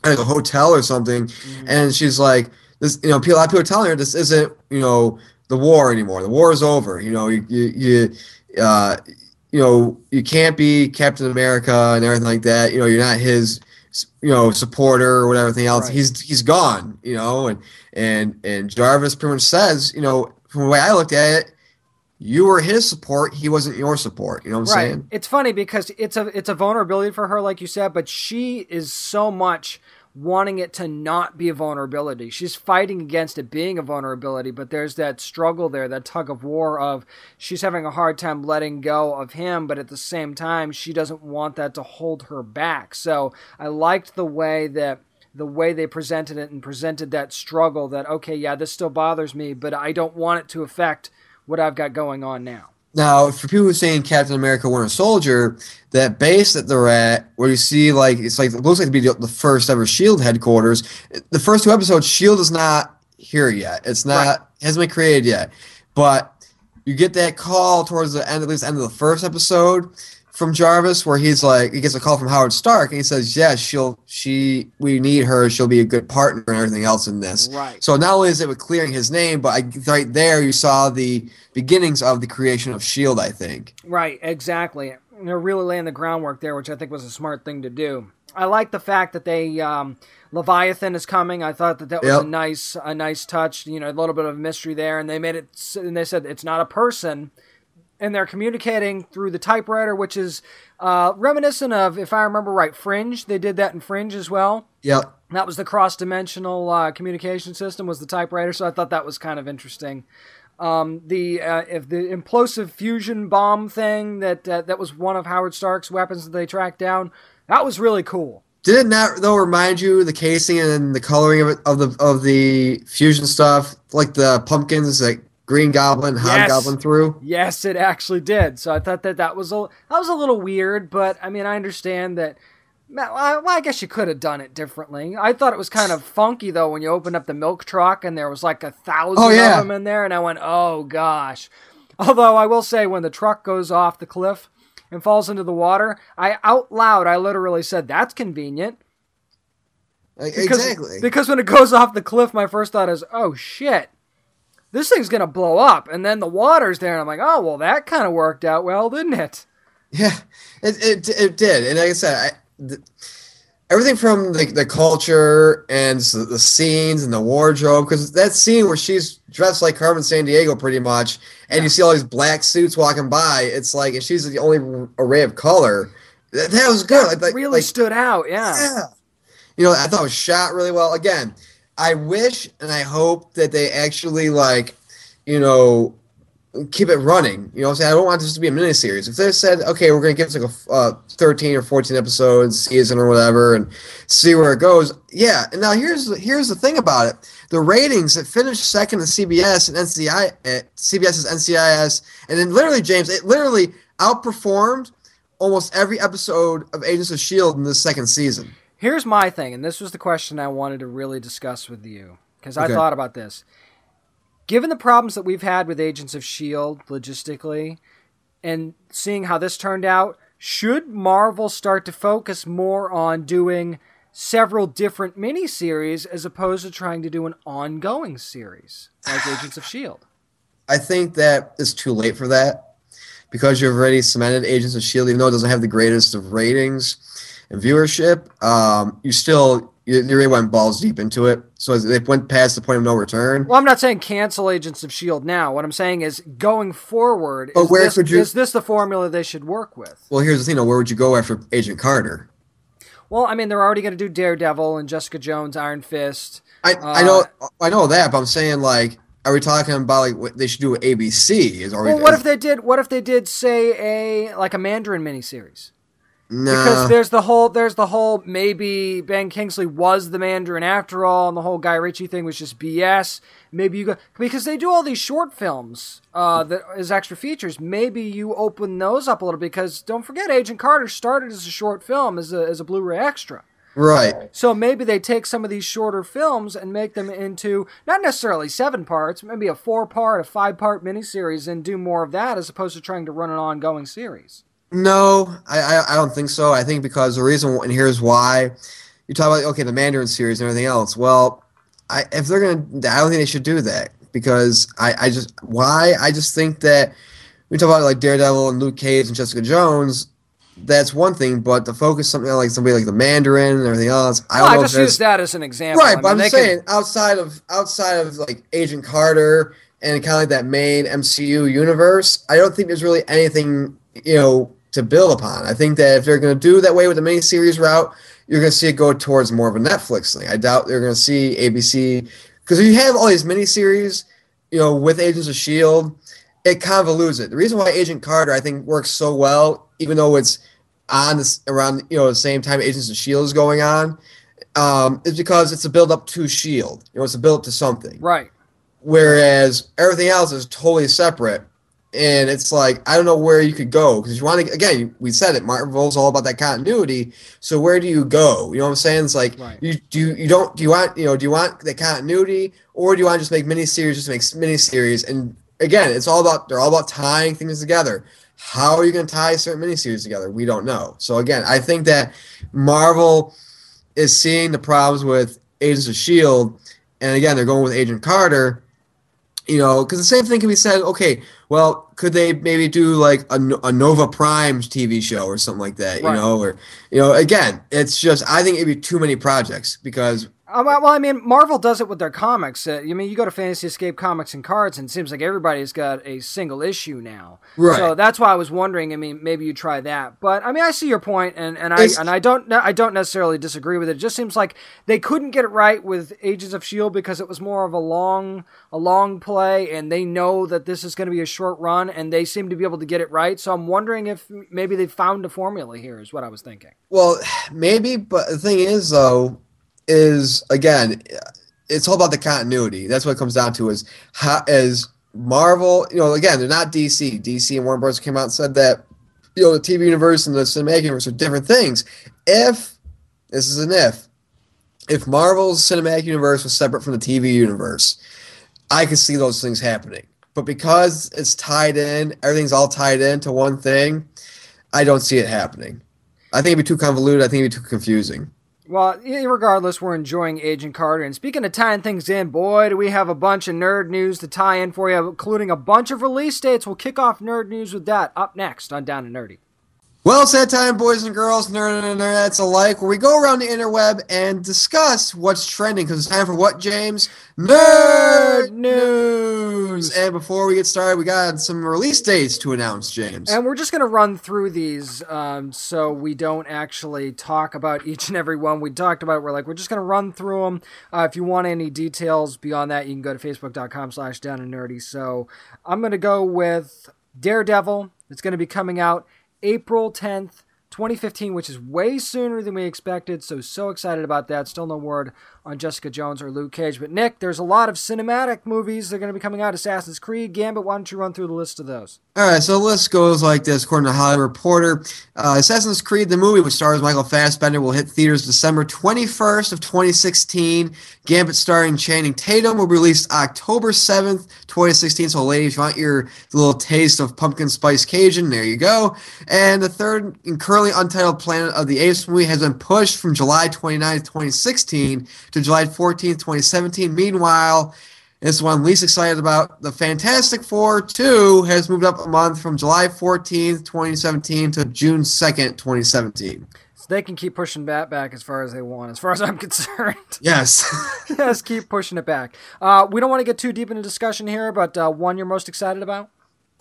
at a hotel or something, and she's like, "This, you know, people, a lot of people are telling her this isn't, you know, the war anymore. The war is over. You know, you, you, you, uh, you know, you can't be Captain America and everything like that. You know, you're not his, you know, supporter or whatever everything else. Right. He's he's gone. You know, and and and Jarvis pretty much says, you know, from the way I looked at it, you were his support. He wasn't your support. You know what I'm Right. saying? It's funny because it's a it's a vulnerability for her, like you said, but she is so much wanting it to not be a vulnerability. She's fighting against it being a vulnerability, but there's that struggle there, that tug of war of she's having a hard time letting go of him, but at the same time she doesn't want that to hold her back. So I liked the way that the way they presented it and presented that struggle that okay, yeah, this still bothers me, but I don't want it to affect what I've got going on now. Now, for people who are saying Captain America Winter Soldier, that base that they're at, where you see like it's like it looks like to be the the first ever Shield headquarters. The first two episodes, Shield is not here yet. It's not Right. hasn't been created yet. But you get that call towards the end, at least end of the first episode, from Jarvis, where he's like, he gets a call from Howard Stark, and he says, "Yeah, she'll, she, we need her. She'll be a good partner and everything else in this." Right. So not only is it with clearing his name, but I, right there you saw the beginnings of the creation of Shield. I think. Right, exactly. They're really laying the groundwork there, which I think was a smart thing to do. I like the fact that they um, Leviathan is coming. I thought that that was Yep. a nice a nice touch. You know, a little bit of mystery there, and they made it. And they said it's not a person, and they're communicating through the typewriter, which is uh, reminiscent of, if I remember right, Fringe. They did that in Fringe as well. Yep. That was the cross-dimensional uh, communication system was the typewriter, so I thought that was kind of interesting. Um, the uh, if the implosive fusion bomb thing that uh, that was one of Howard Stark's weapons that they tracked down. That was really cool. Didn't that though remind you the casing and the coloring of it of the of the fusion stuff, like the pumpkins that Green Goblin, Hobgoblin through? Yes, it actually did. So I thought that that was a that was a little weird, but I mean I understand that. Well, I guess you could have done it differently. I thought it was kind of funky though when you opened up the milk truck and there was like a thousand Oh, yeah. of them in there, and I went, "Oh gosh." Although I will say, when the truck goes off the cliff and falls into the water, I out loud I literally said, "That's convenient." Because, exactly. Because when it goes off the cliff, my first thought is, "Oh shit." This thing's gonna blow up, and then the water's there, and I'm like, "Oh well, that kind of worked out well, didn't it?" Yeah, it, it, it did. And like I said, I, th- everything from the, the culture and the, scenes and the wardrobe, because that scene where she's dressed like Carmen Sandiego pretty much, and you see all these black suits walking by, it's like, and she's the only array of color. That, that was good. Like, like, really like, stood out, yeah. yeah. You know, I thought it was shot really well. Again, I wish and I hope that they actually like, you know, keep it running. You know, I'm saying I don't want this to be a miniseries. If they said, okay, we're gonna give us like a uh, 13 or 14 episodes season or whatever, and see where it goes, yeah. And now here's here's the thing about it: the ratings it finished second to CBS and NCI at CBS's NCIS, and then literally James, it literally outperformed almost every episode of Agents of Shield in the second season. Here's my thing, and this was the question I wanted to really discuss with you because I Okay. thought about this. given the problems that we've had with Agents of S.H.I.E.L.D. logistically, and seeing how this turned out, should Marvel start to focus more on doing several different miniseries as opposed to trying to do an ongoing series like (sighs) Agents of S.H.I.E.L.D.? I think that it's too late for that because you've already cemented Agents of S.H.I.E.L.D., even though it doesn't have the greatest of ratings viewership. Um, you still you, you really went balls deep into it. So they went past the point of no return. Well, I'm not saying cancel Agents of Shield now. What I'm saying is going forward. But is where this, could you- is this the formula they should work with? Well, here's the thing: though, where would you go after Agent Carter? Well, I mean, they're already going to do Daredevil and Jessica Jones, Iron Fist. I, Uh, I know I know that, but I'm saying like, are we talking about like what they should do with ABC? Is Well, what if they did? What if they did say a like a Mandarin miniseries? Nah, Because there's the whole there's the whole maybe Ben Kingsley was the Mandarin after all, and the whole Guy Ritchie thing was just BS. Maybe you go because they do all these short films uh, that as extra features. Maybe you open those up a little because don't forget Agent Carter started as a short film as a as a Blu-ray extra. right? So maybe they take some of these shorter films and make them into not necessarily seven parts, maybe a four part, a five part miniseries, and do more of that as opposed to trying to run an ongoing series. No, I, I I don't think so. I think because the reason, and here's why. You talk about okay, the Mandarin series and everything else. Well, I if they're gonna, I don't think they should do that because I I just why I just think that we talk about like Daredevil and Luke Cage and Jessica Jones. That's one thing, but to focus something on like somebody like the Mandarin and everything else, I don't Well, I just use that as an example. right. I but mean, I'm saying could- outside of outside of like Agent Carter and kind of like that main MCU universe, I don't think there's really anything you know to build upon. I think that if they're going to do that way with the miniseries route, you're going to see it go towards more of a Netflix thing. I doubt they're going to see ABC because you have all these miniseries, you know, with Agents of Shield, it convolutes it. The reason why Agent Carter I think works so well, even though it's on this around you know the same time Agents of Shield is going on, um, is because it's a build up to Shield. You know, it's a build up to something right. whereas everything else is totally separate and it's like i don't know where you could go because you want to again we said it marvel's all about that continuity so where do you go? You know what i'm saying? It's like Right. you do you, you don't do you want you know do you want the continuity or do you want to just make miniseries just make miniseries? And again it's all about they're all about tying things together. How are you going to tie certain miniseries together? We don't know. So again i think that marvel is seeing the problems with agents of shield and again they're going with agent carter you know, because the same thing can be said. Okay, well, could they maybe do like a, a Nova Prime TV show or something like that? You know, or you know, again, it's just I think it'd be too many projects because well, well, I mean, Marvel does it with their comics. Uh, I mean, you go to Fantasy Escape Comics and Cards, and it seems like everybody's got a single issue now. Right. So that's why I was wondering. I mean, maybe you try that. But I mean, I see your point, and, and I It's- and I don't I don't necessarily disagree with it. It just seems like they couldn't get it right with Agents of Shield because it was more of a long a long play, and they know that this is going to be a short run, and they seem to be able to get it right. So I'm wondering if maybe they found a formula here. Is what I was thinking. Well, (sighs) maybe, but the thing is, though, is again, it's all about the continuity. That's what it comes down to. Is how is Marvel? You know, again, they're not DC. DC and Warner Bros. came out and said that you know the TV universe and the cinematic universe are different things. If this is an if, if Marvel's cinematic universe was separate from the TV universe, I could see those things happening. But because it's tied in, everything's all tied into one thing. I don't see it happening. I think it'd be too convoluted. I think it'd be too confusing. Well, regardless, we're enjoying Agent Carter. And speaking of tying things in, boy, do we have a bunch of nerd news to tie in for you, including a bunch of release dates. We'll kick off nerd news with that up next on Down and Nerdy. Well, it's that time, boys and girls, nerd and nerdettes alike, where we go around the interweb and discuss what's trending. Because it's time for what, James? Nerd news. And before we get started, we got some release dates to announce, James. And we're just going to run through these um, so we don't actually talk about (laughs) each and every one. We talked about. We're like, we're just going to run through them. Uh, if you want any details beyond that, you can go to facebook.com slash down and nerdy. So I'm going to go with Daredevil. It's going to be coming out April 10th. 2015, which is way sooner than we expected, so so excited about that. Still no word on Jessica Jones or Luke Cage. But Nick, there's a lot of cinematic movies that are going to be coming out. Assassin's Creed, Gambit. Why don't you run through the list of those? All right, so the list goes like this, according to Hollywood Reporter. Uh, Assassin's Creed, the movie, which stars Michael Fassbender, will hit theaters December 21st of 2016. Gambit, starring Channing Tatum, will be released October 7th, 2016. So, ladies, you want your little taste of pumpkin spice Cajun, there you go. And the third and currently untitled Planet of the Apes movie has been pushed from July 29th, 2016 to July 14th, 2017. Meanwhile, this one I'm least excited about. The Fantastic Four 2 has moved up a month from July 14th, 2017 to June 2nd, 2017. So they can keep pushing that back as far as they want, as far as I'm (laughs) concerned. Yes. (laughs) yes, keep pushing it back. Uh, we don't want to get too deep into discussion here, but uh, one you're most excited about?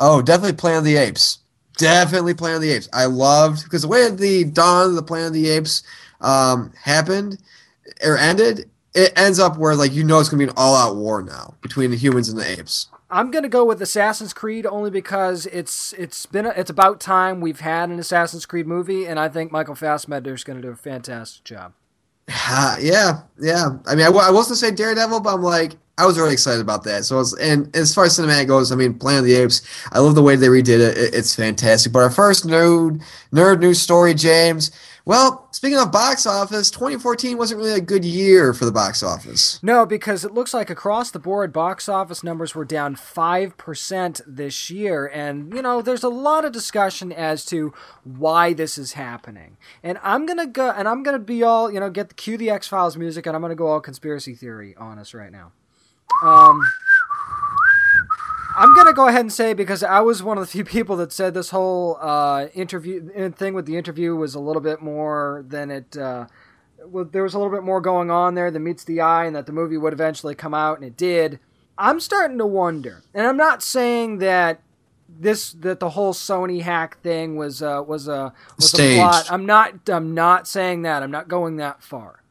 oh, definitely Planet of the Apes. Definitely Planet of the Apes. I loved because the way the dawn of the Planet of the Apes um, happened or ended, it ends up where like you know it's gonna be an all-out war now between the humans and the apes. I'm gonna go with Assassin's Creed only because it's it's been a, it's about time we've had an Assassin's Creed movie, and I think Michael Fassbender is gonna do a fantastic job. Uh, yeah, yeah. I mean, I, I was gonna say Daredevil, but I'm like, I was really excited about that. So, was, and as far as cinematic goes, I mean, Planet of the Apes, I love the way they redid it. it it's fantastic. But our first nerd nerd news story, James. Well, speaking of box office, 2014 wasn't really a good year for the box office. No, because it looks like across the board, box office numbers were down 5% this year. And, you know, there's a lot of discussion as to why this is happening. And I'm going to go, and I'm going to be all, you know, get the cue the X Files music, and I'm going to go all conspiracy theory on us right now. Um, I'm gonna go ahead and say because I was one of the few (laughs) people that said this whole uh, interview thing with the interview was a little bit more than it. Uh, well, there was a little bit more going on there than meets the eye, and that the movie would eventually come out, and it did. I'm starting to wonder, and I'm not saying that this that the whole Sony hack thing was uh, was a was Staged. a plot. I'm not I'm not saying that. I'm not going that far.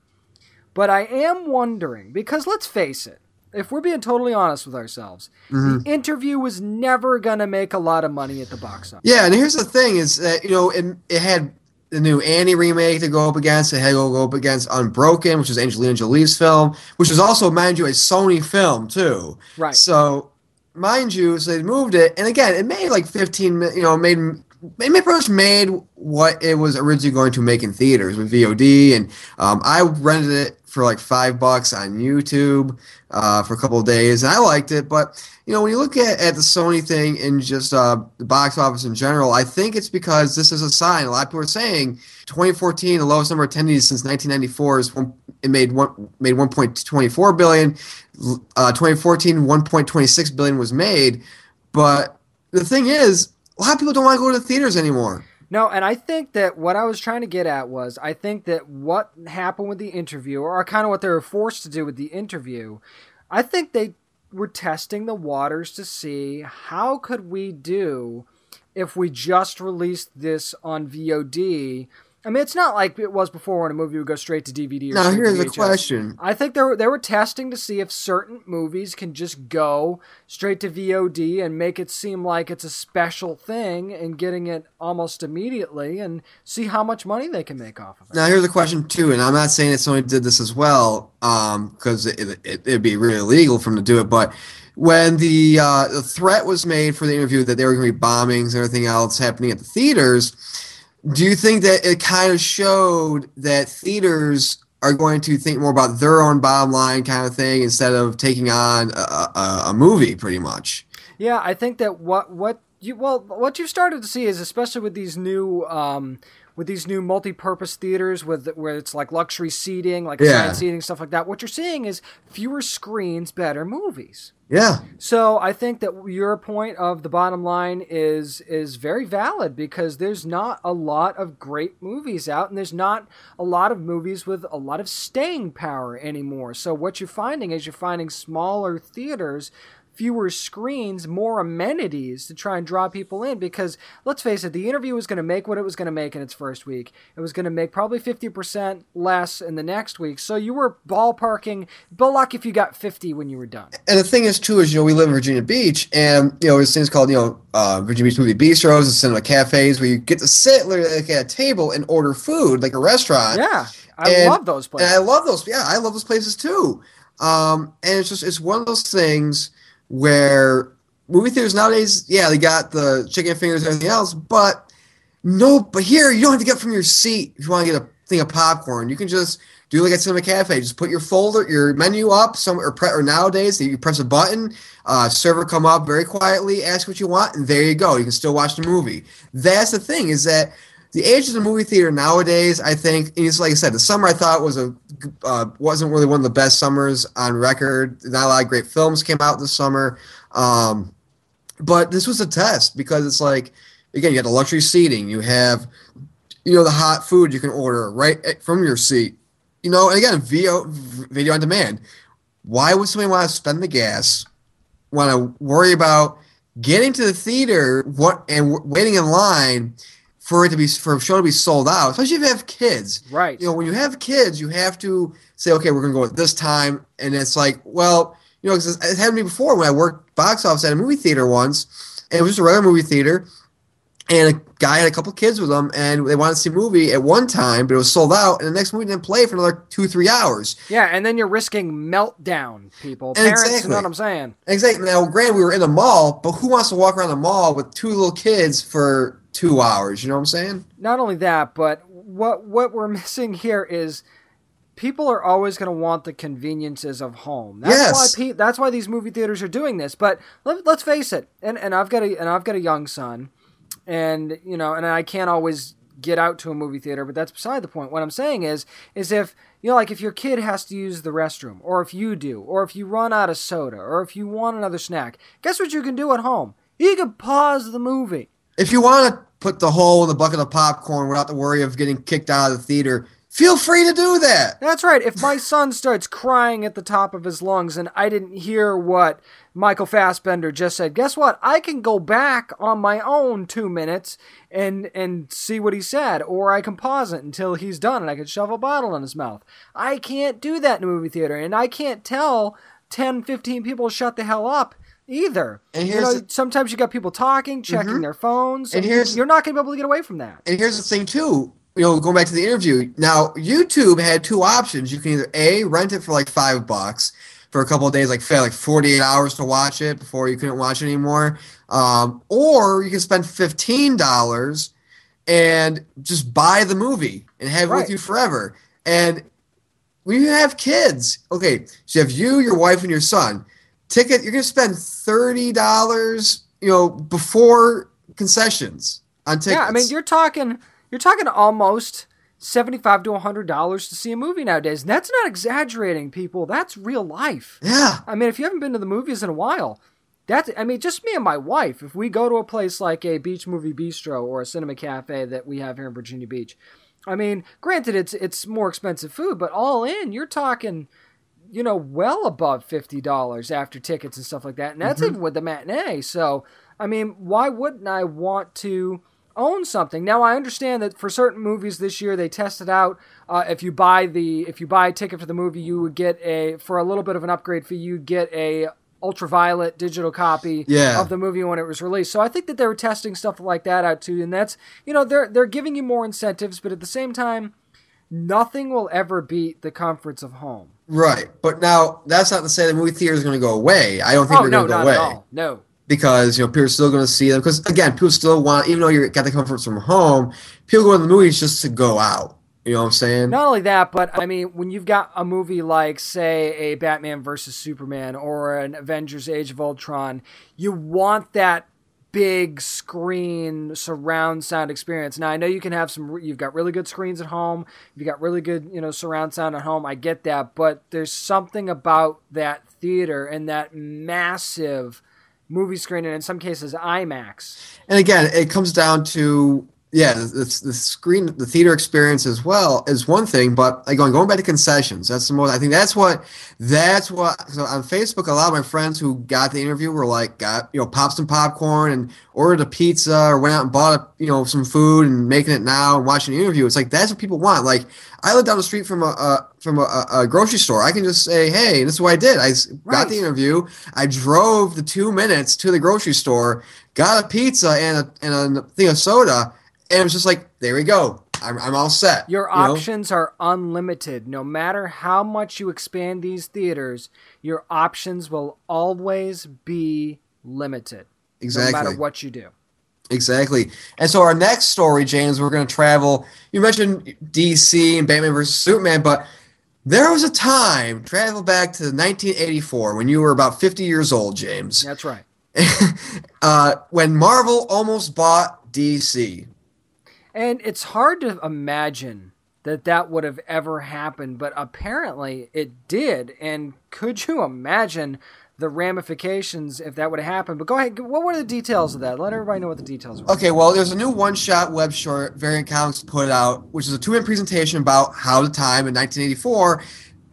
But I am wondering because let's face it, if we're being totally honest with ourselves, the interview was never gonna make a lot of money at the box office. Yeah, and here's the thing: is that you know it, it had the new Annie remake to go up against. It had to go up against Unbroken, which is Angelina Jolie's film, which is also, mind you, a Sony film too. Right. So, mind you, so they moved it, and again, it made like 15. You know, made it pretty much made what it was originally going to make in theaters with VOD, and um, I rented it for like five bucks on YouTube uh, for a couple of days, and I liked it. But you know, when you look at, at the Sony thing and just uh, the box office in general, I think it's because this is a sign. A lot of people are saying 2014, the lowest number of attendees since 1994, is one, it made one made 1.24 billion. Uh, 2014, 1.26 billion was made, but the thing is, a lot of people don't want to go to the theaters anymore. No, and I think that what I was trying to get at was I think that what happened with the interview, or kind of what they were forced to do with the interview, I think they were testing the waters to see how could we do if we just released this on VOD. I mean, it's not like it was before when a movie would go straight to DVD or Now, here's to the question. I think they were they were testing to see if certain movies can just go straight to VOD and make it seem like it's a special thing and getting it almost immediately and see how much money they can make off of it. Now here's a question too, and I'm not saying that Sony did this as well, because it, it, it'd be really illegal for them to do it. But when the uh, the threat was made for the interview that there were going to be bombings and everything else happening at the theaters, do you think that it kind of showed that theaters are going to think more about their own bottom line kind of thing instead of taking on a, a, a movie, pretty much? Yeah, I think that what what you well what you've started to see is especially with these new um, with these new multi-purpose theaters with where it's like luxury seating, like Yeah. assigned seating stuff like that. What you're seeing is fewer screens, better movies. Yeah, So I think that your point of the bottom line is is very valid because there's not a lot of great movies out and there's not a lot of movies with a lot of staying power anymore. So what you're finding is you're finding smaller theaters fewer screens, more amenities to try and draw people in because let's face it, the interview was going to make what it was going to make in its first week. It was going to make probably 50% less in the next week. So you were ballparking, but luck if you got 50 when you were done. and the thing is too is you know we live in Virginia Beach and you know there's things called you know uh, Virginia Beach movie bistros and cinema cafes where you get to sit literally like at a table and order food like a restaurant. Yeah. I And- love those places. And I love those. Yeah, I love those places too. Um, and it's just it's one of those things where movie theaters nowadays, yeah, they got the chicken fingers and everything else, but no, but here you don't have to get from your seat if you want to get a thing of popcorn. You can just do like at Cinema Cafe. Just put your folder, your menu up. Some or, pre, or nowadays you press a button, uh, server come up very quietly, ask what you want, and there you go. You can still watch the movie. That's the thing is that the age of the movie theater nowadays, I think, is like I said, the summer I thought was a uh, wasn't really one of the best summers on record. Not a lot of great films came out this summer, um, but this was a test because it's like again, you got the luxury seating, you have you know the hot food you can order right from your seat, you know, and again, video video on demand. Why would somebody want to spend the gas, want to worry about getting to the theater, what and waiting in line? For it to be for a show to be sold out, especially if you have kids, right. you know, when you have kids, you have to say, okay, we're gonna go at this time, and it's like, well, you know, 'cause it happened to me before when I worked box office at a movie theater once, and it was just a regular movie theater, and a guy had a couple kids with him, and they wanted to see a movie at one time, but it was sold out, and the next movie didn't play for another two, three hours. Yeah, and then you're risking meltdown, people. And Parents, you know what I'm saying? Exactly. Now, granted, we were in the mall, but who wants to walk around the mall with two little kids for two hours? You know what I'm saying? Not only that, but what what we're (laughs) missing here is people are always going to want the conveniences of home. That's Yes. why pe- that's why these movie theaters are doing this. But let, let's face it, and and I've got a and I've got a young son, and you know, and I can't always get out to a movie theater, but that's beside the point. What I'm saying is is if you know, like if your kid has to use the restroom, or if you do, or if you run out of soda, or if you want another snack, guess what you can do at home? You can pause the movie. If you want to put the hole in the bucket of popcorn without the worry of getting kicked out of the theater, feel free to do that. That's right. If my son starts crying at the top of his lungs and I didn't hear what Michael Fassbender just said, guess what? I can go back on my own two minutes and and see what he said, or I can pause it until he's done and I can shove a bottle in his mouth. I can't do that in a movie theater, and I can't tell 10, 15 people shut the hell up either. And you here's know, the- Mm-hmm. sometimes you got people talking, checking their phones, And here's- you're not going to be able to get away from that. And here's the thing too. You know, going back to the interview. Now, YouTube had two options. You can either a rent it for like five bucks for a couple of days, like like 48 hours to watch it before you couldn't watch it anymore, um, or you can spend fifteen dollars and just buy the movie and have it Right. with you forever. And when you have kids, okay, so you have you, your wife, and your son. Ticket, you're gonna spend thirty dollars, you know, before concessions on tickets. Yeah, I mean you're talking you're talking almost seventy-five to hundred dollars to see a movie nowadays. And that's not exaggerating, people. That's real life. yeah. I mean, if you haven't been to the movies in a while, that's I mean, just me and my wife. If we go to a place like a beach movie bistro or a cinema cafe that we have here in Virginia Beach, I mean, granted it's it's more expensive food, but all in, you're talking you know, well above fifty dollars after tickets and stuff like that, and that's even with the matinee. So, I mean, why wouldn't I want to own something? Now, I understand that for certain movies this year they tested out. Uh, if you buy the if you buy a ticket for the movie, you would get a for a little bit of an upgrade fee. You'd get a ultraviolet digital copy Yeah. of the movie when it was released. So I think that they were testing stuff like that out too, and that's you know they're they're giving you more incentives, but at the same time, nothing will ever beat the comforts of home. Right. But now that's not to say the movie theater is going to go away. I don't think Oh they're no, going to go away at all. No. because you know people are still going to see them. Because again, people still want, even though you got the comforts from home, people go to the movies just to go out. You know what I'm saying? Not only that, but I mean, when you've got a movie like, say, a Batman versus Superman or an Avengers Age of Ultron, you want that big screen surround sound experience. Now, I know you can have some, you've got really good screens at home, you've got really good, you know, surround sound at home. I get that, but there's something about that theater and that massive movie screen, and in some cases, IMAX. And again, it comes down to yeah, the, the, the screen, the theater experience as well is one thing, but like going going back to concessions, that's the most. I think that's what that's what. So on Facebook, a lot of my friends who got the interview were like, got you know, popped some popcorn and ordered a pizza or went out and bought a, you know some food and making it now and watching the interview. It's like that's what people want. Like I live down the street from a, a from a, a grocery store. I can just say, hey, this is what I did. I s- got Right. the interview. I drove the two minutes to the grocery store, got a pizza and a and a thing of soda, and it was just like, there we go. I'm, I'm all set. Your you know? options are unlimited. No matter how much you expand these theaters, your options will always be limited. Exactly. No matter what you do. Exactly. And so our next story, James, we're going to travel. You mentioned DC and Batman versus Superman, but there was a time, travel back to 1984, when you were about 50 years old, James, That's right. (laughs) uh, when Marvel almost bought DC. And it's hard to imagine that that would have ever happened, but apparently it did. And could you imagine the ramifications if that would have happened? But go ahead. What were the details of that? Let everybody know what the details were. Okay, well, there's a new one-shot web short Variant Comics put out, which is a two-minute presentation about how the time in 1984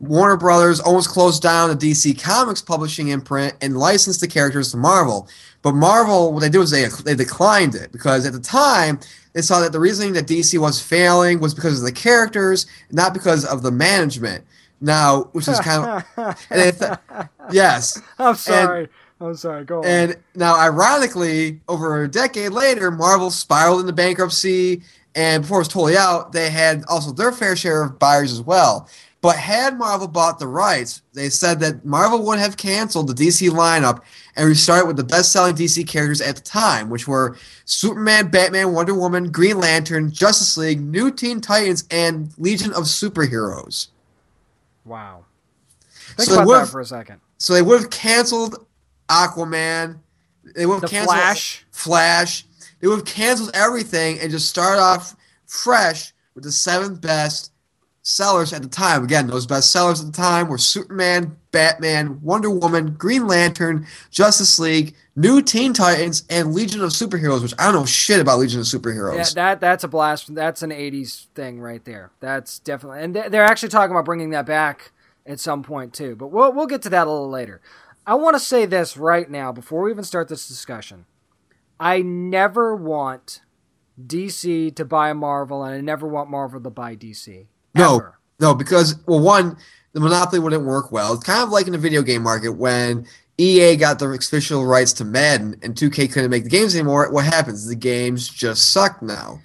Warner Brothers almost closed down the DC Comics publishing imprint and licensed the characters to Marvel. But Marvel, what they did was they they declined it because at the time they saw that the reasoning that DC was failing was because of the characters, not because of the management. Now, which is kind of (laughs) and th- yes, I'm sorry. I'm sorry. Go on. and now, ironically, over a decade later, Marvel spiraled into bankruptcy, and before it was totally out, they had also their fair share of buyers as well. But had Marvel bought the rights, they said that Marvel would have canceled the DC lineup and restarted with the best-selling DC characters at the time, which were Superman, Batman, Wonder Woman, Green Lantern, Justice League, New Teen Titans, and Legion of Superheroes. wow. Think So about that for a second. So they would have canceled Aquaman. They would have The canceled Flash. Flash. They would have canceled everything and just start off fresh with the seventh best sellers at the time. Again, those best sellers at the time were Superman, Batman, Wonder Woman, Green Lantern, Justice League, New Teen Titans, and Legion of Superheroes, which I don't know shit about Legion of Superheroes. Yeah, that that's a blast. That's an '80s thing right there. That's definitely, and they- they're actually talking about bringing that back at some point too. But we'll we'll get to that a little later. I want to say this right now before we even start this discussion. I never want DC to buy Marvel, and I never want Marvel to buy DC. No, Ever. no, because well, one, the monopoly wouldn't work well. It's kind of like in the video game market when EA got the official rights to Madden and 2K couldn't make the games anymore. What happens? The games just suck now.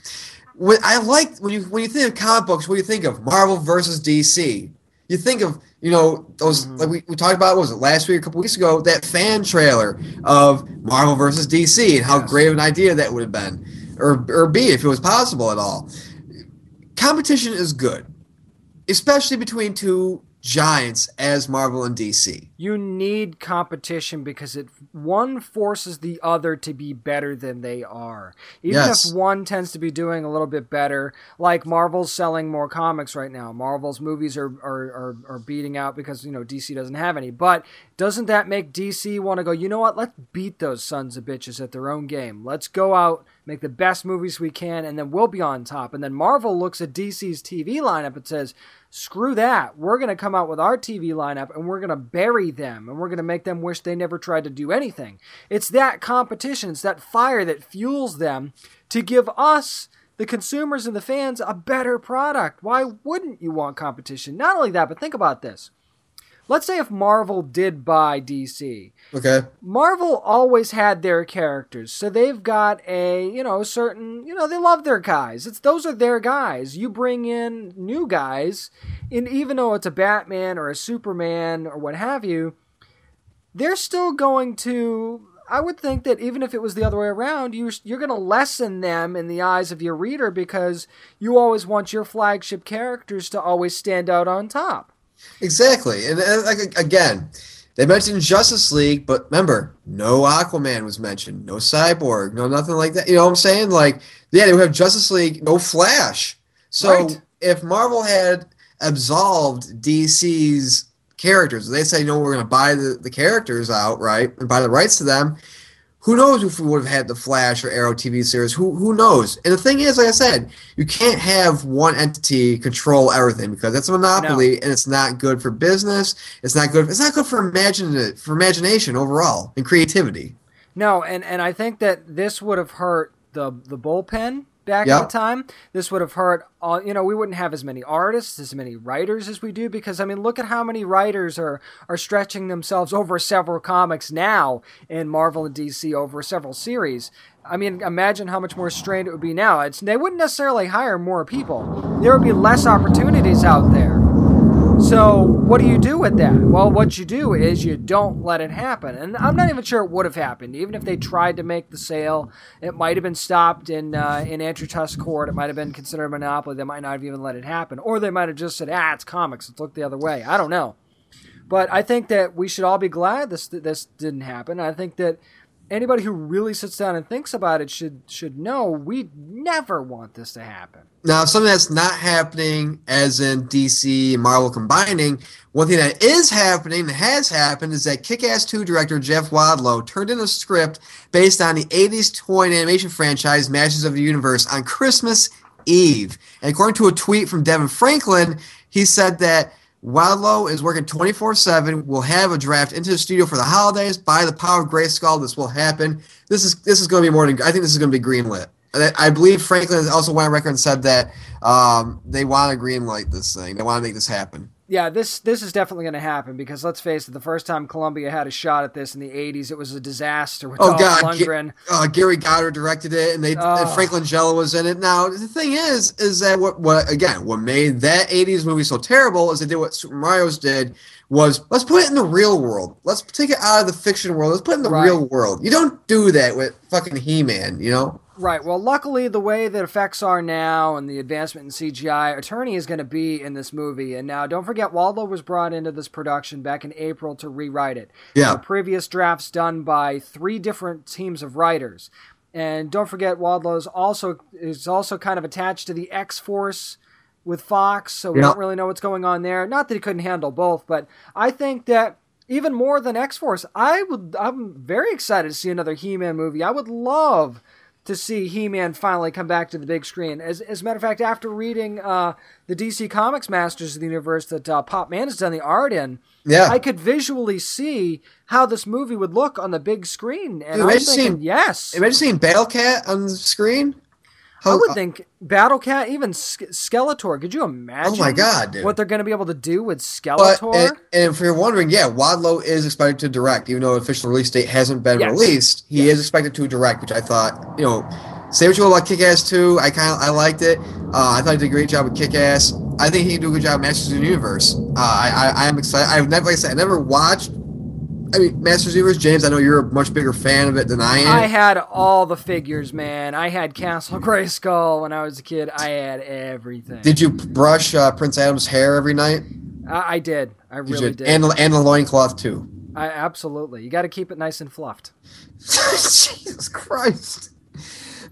What I like when you when you think of comic books, what do you think of? Marvel versus DC. You think of you know those mm-hmm. like we, we talked about was it last week, or a couple weeks ago, that fan trailer of Marvel versus DC and how Yes. great of an idea that would have been, or or be if it was possible at all competition is good, especially between two giants as Marvel and DC. You need competition because it one forces the other to be better than they are. Even Yes. if one tends to be doing a little bit better, like Marvel's selling more comics right now. Marvel's movies are are, are, are beating out because you know DC doesn't have any. But doesn't that make DC want to go, you know what, let's beat those sons of bitches at their own game. Let's go out, make the best movies we can, and then we'll be on top. And then Marvel looks at DC's TV lineup and says, screw that. We're going to come out with our TV lineup and we're going to bury them and we're going to make them wish they never tried to do anything. It's that competition, it's that fire that fuels them to give us, the consumers and the fans, a better product. Why wouldn't you want competition? Not only that, but think about this. Let's say if Marvel did buy DC. Okay. Marvel always had their characters, so they've got a you know certain you know they love their guys. It's those are their guys. You bring in new guys, and even though it's a Batman or a Superman or what have you, they're still going to. I would think that even if it was the other way around, you you're going to lessen them in the eyes of your reader because you always want your flagship characters to always stand out on top. Exactly. And uh, like again, they mentioned Justice League, but remember, no Aquaman was mentioned, no Cyborg, no nothing like that. You know what I'm saying? Like, yeah, they would have Justice League, no Flash. So Right. if Marvel had absolved DC's characters, they say, no, we're going to buy the, the characters out, right, and buy the rights to them. Who knows if we would have had the Flash or Arrow TV series? Who who knows? And the thing is, like I said, you can't have one entity control everything because that's a monopoly, and it's not good for business. It's not good. It's not good for imagine for imagination overall and creativity. No, and, and I think that this would have hurt the the bullpen back Yep. at the time. This would have hurt all. You know, we wouldn't have as many artists, as many writers as we do because I mean, look at how many writers are are stretching themselves over several comics now in Marvel and DC over several series. I mean, imagine how much more strained it would be now. It's they wouldn't necessarily hire more people. There would be less opportunities out there. So, what do you do with that? Well, what you do is you don't let it happen. And I'm not even sure it would have happened. Even if they tried to make the sale, it might have been stopped in uh, in antitrust court. It might have been considered a monopoly. They might not have even let it happen. Or they might have just said, ah, it's comics. Let's look the other way. I don't know. But I think that we should all be glad this this didn't happen. I think that anybody who really sits down and thinks about it should should know we never want this to happen. Now, something that's not happening, as in DC and Marvel combining, one thing that is happening and has happened is that Kick Ass 2 director Jeff Wadlow turned in a script based on the 80s toy and animation franchise Masters of the Universe on Christmas Eve. And according to a tweet from Devin Franklin, he said that Wadlow is working 24 7, We'll have a draft into the studio for the holidays. By the power of grace, Grayskull, this will happen. This is this is going to be more than, I think this is going to be greenlit. I I believe Franklin also went on record and said that um, they want to greenlight this thing. They want to make this happen. Yeah, this this is definitely going to happen because let's face it, the first time Columbia had a shot at this in the '80s, it was a disaster with Oh Dolph God, Lundgren. uh, Gary Goddard directed it, and they Oh. and Frank Langella was in it. Now the thing is, is that what what again what made that '80s movie so terrible is they did what Super Mario's did was let's put it in the real world. Let's take it out of the fiction world. Let's put it in the Right. real world. You don't do that with fucking He-Man, you know. Right. Well, luckily, the way that effects are now and the advancement in CGI, Attorney is going to be in this movie. And now, don't forget, Wadlow was brought into this production back in April to rewrite it. Yeah. The previous drafts done by three different teams of writers. And don't forget, Wadlow is also is also kind of attached to the X Force with Fox, so we Yeah. don't really know what's going on there. Not that he couldn't handle both, but I think that even more than X Force, I would I'm very excited to see another He-Man movie. I would love to see He-Man finally come back to the big screen. As, as a matter of fact, after reading uh, the DC Comics Masters of the Universe that uh, Pop Mhan has done the art in, Yeah. I could visually see how this movie would look on the big screen. And Dude, I'm imagine thinking, seeing- yes. Imagine seeing Battle Cat on the screen. I How- would think Battle Cat, even Skeletor. Could you imagine? Oh my God, dude. What they're going to be able to do with But Skeletor? and, and if you're wondering, yeah, Wadlow is expected to direct, even though official release date hasn't been Yes. released. He is expected to direct, which I thought, you know, say what you will about Kick-Ass 2. I kind of I liked it. Uh, I thought he did a great job with Kick-Ass. I think he can do a good job with Masters of the Universe. Uh, I, I I am excited. I've never, like I said, I never watched. I mean, Masters Universe. James, I know you're a much bigger fan of it than I am. I had all the figures, man. I had Castle (laughs) Grayskull when I was a kid. I had everything. did you brush uh, Prince Adam's hair every night? I, I did. I Did really did. And and the loincloth too. I absolutely. You got to keep it nice and fluffed. (laughs) Jesus Christ.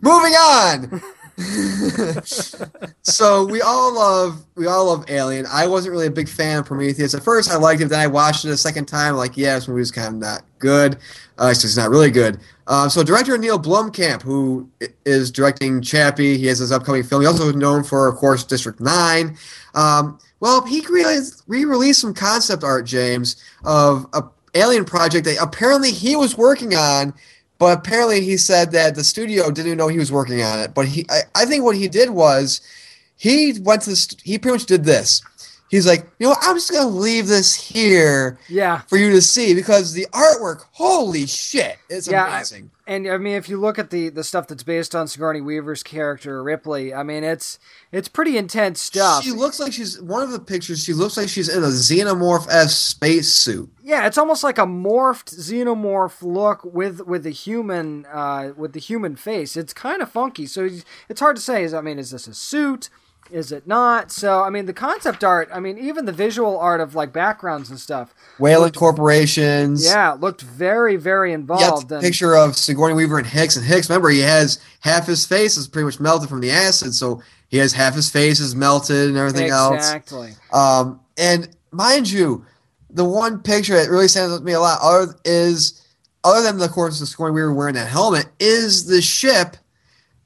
Moving on. (laughs) (laughs) so we all love we all love Alien. I wasn't really a big fan of Prometheus. At first I liked it, then I watched it a second time, like, yeah, this movie's kind of not good. Uh, it's just not really good. Um, so director Neil Blomkamp, who is directing Chappie, he has his upcoming film. He also is known for, of course, District Nine. Um, well, he re-released some concept art, James, of a alien project that apparently he was working on but apparently he said that the studio didn't even know he was working on it. But he, I, I think what he did was he went to the, st- he pretty much did this. He's like, you know, what, I'm just gonna leave this here Yeah. for you to see because the artwork, holy shit, it's Yeah, I- amazing. And I mean, if you look at the, the stuff that's based on Sigourney Weaver's character Ripley, I mean, it's it's pretty intense stuff. She looks like she's one of the pictures. She looks like she's in a xenomorph s space suit. Yeah, it's almost like a morphed xenomorph look with with the human uh, with the human face. It's kind of funky, so it's- it's hard to say. Is I mean, is this a suit? Is it not? So I mean, the concept art. I mean, even the visual art of like backgrounds and stuff. Weyland Corporations. Yeah, looked very very involved. the and- picture of Sigourney Weaver and Hicks, and Hicks, remember, he has half his face is pretty much melted from the acid, so he has half his face is melted and everything else. exactly. Um, and mind you, the one picture that really stands out to me a lot other, is, other than, of course, the Sigourney Weaver wearing that helmet, is the ship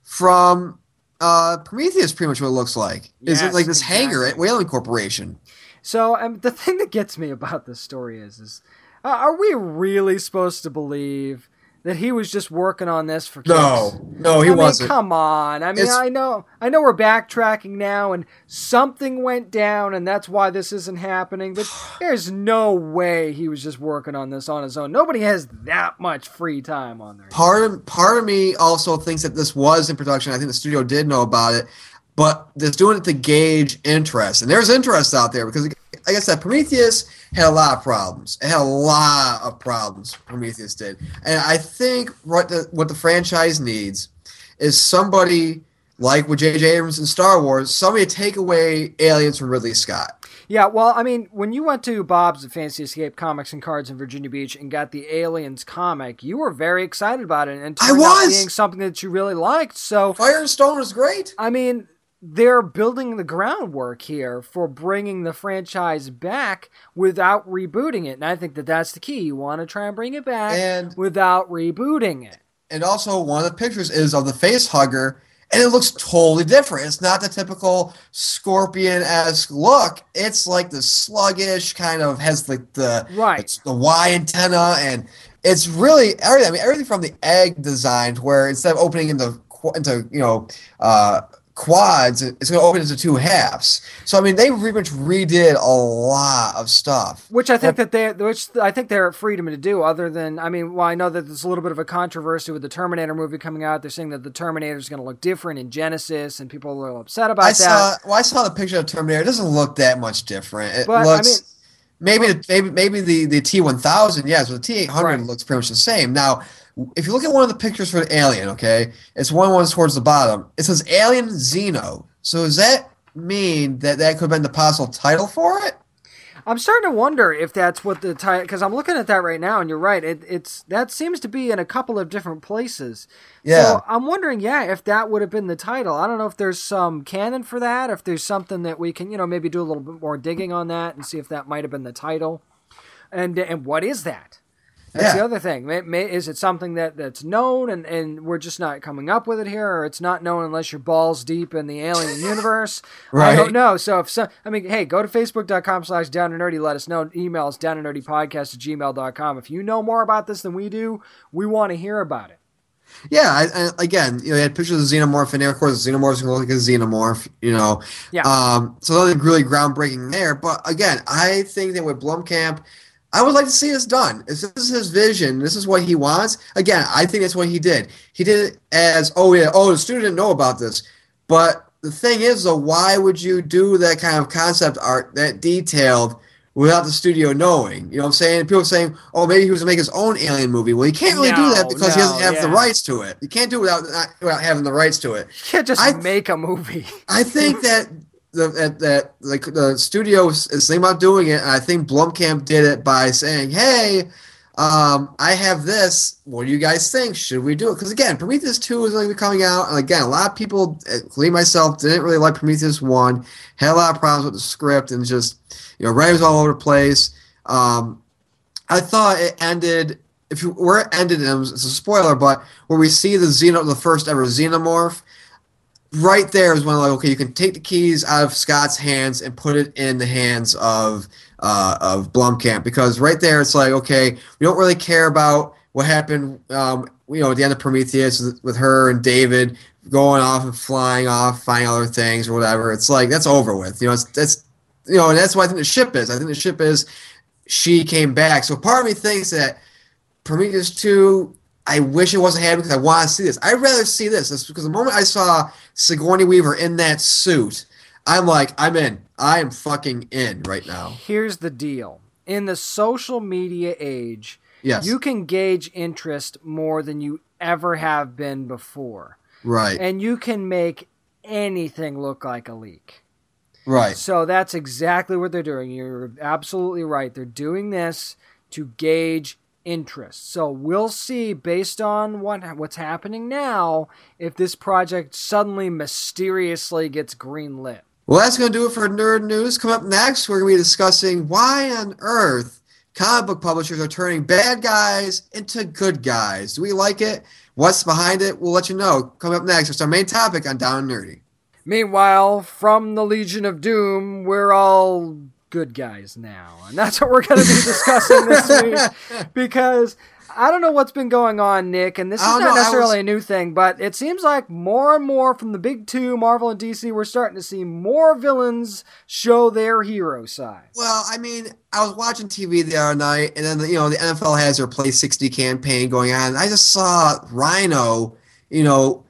from uh, Prometheus, pretty much what it looks like. is it like this hangar at. Weyland Corporation? So um, the (laughs) thing that gets me about this story is, is uh, are we really supposed to believe that he was just working on this for kicks? No, no, he I mean, wasn't. come on. I mean, It's- I know, I know we're backtracking now, and something went down, and that's why this isn't happening. But (sighs) there's no way he was just working on this on his own. Nobody has that much free time on their. part of part of me also thinks that this was in production. I think the studio did know about it, but they're doing it to gauge interest, and there's interest out there because, like I said, Prometheus had a lot of problems. It had a lot of problems. Prometheus did, and I think what the what the franchise needs is somebody like with J.J. Abrams in Star Wars, somebody to take away aliens from Ridley Scott. Yeah, well, I mean, when you went to Bob's at Fantasy Escape Comics and Cards in Virginia Beach and got the Aliens comic, you were very excited about it, and it I turned out was! being something that you really liked. So, Fire and Stone was great. I mean, they're building the groundwork here for bringing the franchise back without rebooting it, and I think that that's the key. You want to try and bring it back And- without rebooting it. and also one of the pictures is of the face hugger and it looks totally different it's not the typical scorpion-esque look it's like the sluggish kind of has like the Right. it's the y antenna and it's really everything i mean everything from the egg design where instead of opening into into you know uh quads it's going to open into two halves so i mean they pretty much redid a lot of stuff Which I think that they, which I think they're at freedom to do. Other than, I mean, well, I know that there's a little bit of a controversy with the Terminator movie coming out. They're saying that the Terminator is going to look different in Genisys, and people are a little upset about I that. saw. Well, I saw the picture of Terminator. It doesn't look that much different. It But, I looks. mean- maybe the, maybe maybe the the T one thousand. Yes, but the T eight hundred looks pretty much the same. Now, if you look at one of the pictures for the Alien, okay, it's one one's towards the bottom. It says Alien Xeno. So does that mean that that could have been the possible title for it? I'm starting to wonder if that's what the title, because I'm looking at that right now, and you're right. It, it's that seems to be in a couple of different places. Yeah. So I'm wondering, yeah, if that would have been the title. I don't know if there's some canon for that, if there's something that we can, you know, maybe do a little bit more digging on that and see if that might have been the title. And and what is that? That's Yeah. the other thing. May, may, is it something that, that's known and, and we're just not coming up with it here, or it's not known unless you're balls deep in the alien (laughs) universe? right. I don't know. So if so, I mean, hey, go to facebook.com slash down and nerdy. Let us know. Email us down and nerdy podcast at gmail.com. If you know more about this than we do, we want to hear about it. Yeah, I, I, again, you know, they had pictures of xenomorph in there. Of course, the xenomorph's gonna look like a xenomorph, you know. Yeah. Um, so nothing really groundbreaking there. But again, I think that with Blomkamp, I would like to see this done. If this is his vision, this is what he wants. Again, I think that's what he did. He did it as, oh yeah, oh the studio didn't know about this. But the thing is, though, why would you do that kind of concept art that detailed? Without the studio knowing, you know what I'm saying? People are saying, "Oh, maybe he was gonna make his own alien movie." Well, he can't really do that No, because he doesn't no, have the yeah. rights to it. You can't do it without not, without having the rights to it. You can't just I- make a movie. I think (laughs) that the that, that like the studio is is thinking about doing it, and I think Blomkamp did it by saying, "Hey, um, I have this. What do you guys think? Should we do it?" Because again, Prometheus two is going to be coming out, and again, a lot of people, including myself, didn't really like Prometheus one. Had a lot of problems with the script, and just you know, writers all over the place. Um, I thought it ended. If you where it ended, and it's a spoiler, but where we see the xeno, the first ever xenomorph, right there is when like okay, you can take the keys out of Scott's hands and put it in the hands of uh, of Blomkamp because right there it's like okay, we don't really care about what happened. Um, you know, at the end of Prometheus with, her and David going off and flying off, finding other things or whatever. It's like that's over with. You know, it's that's you know, and that's what I think the ship is. I think the ship is she came back. So part of me thinks that Prometheus 2, I wish it wasn't happening because I want to see this. I'd rather see this. That's because the moment I saw Sigourney Weaver in that suit, I'm like, I'm in. I am fucking in right now. Here's the deal. In the social media age, Yes. you can gauge interest more than you ever have been before. right. And you can make anything look like a leak. right. So that's exactly what they're doing. You're absolutely right. They're doing this to gauge interest. So we'll see based on what what's happening now if this project suddenly mysteriously gets greenlit. Well, that's going to do it for Nerd News. Coming up next, we're going to be discussing why on earth comic book publishers are turning bad guys into good guys. Do we like it? What's behind it? We'll let you know. Coming up next, it's our main topic on Down Nerdy. Meanwhile, from the Legion of Doom, we're all good guys now. And that's what we're going to be discussing this week (laughs) because I don't know what's been going on, Nick, and this is not know, necessarily was- a new thing, but it seems like more and more from the big two, Marvel and DC, we're starting to see more villains show their hero side. Well, I mean, I was watching TV the other night, and then you know the NFL has their Play 60 campaign going on. And I just saw Rhino, you know,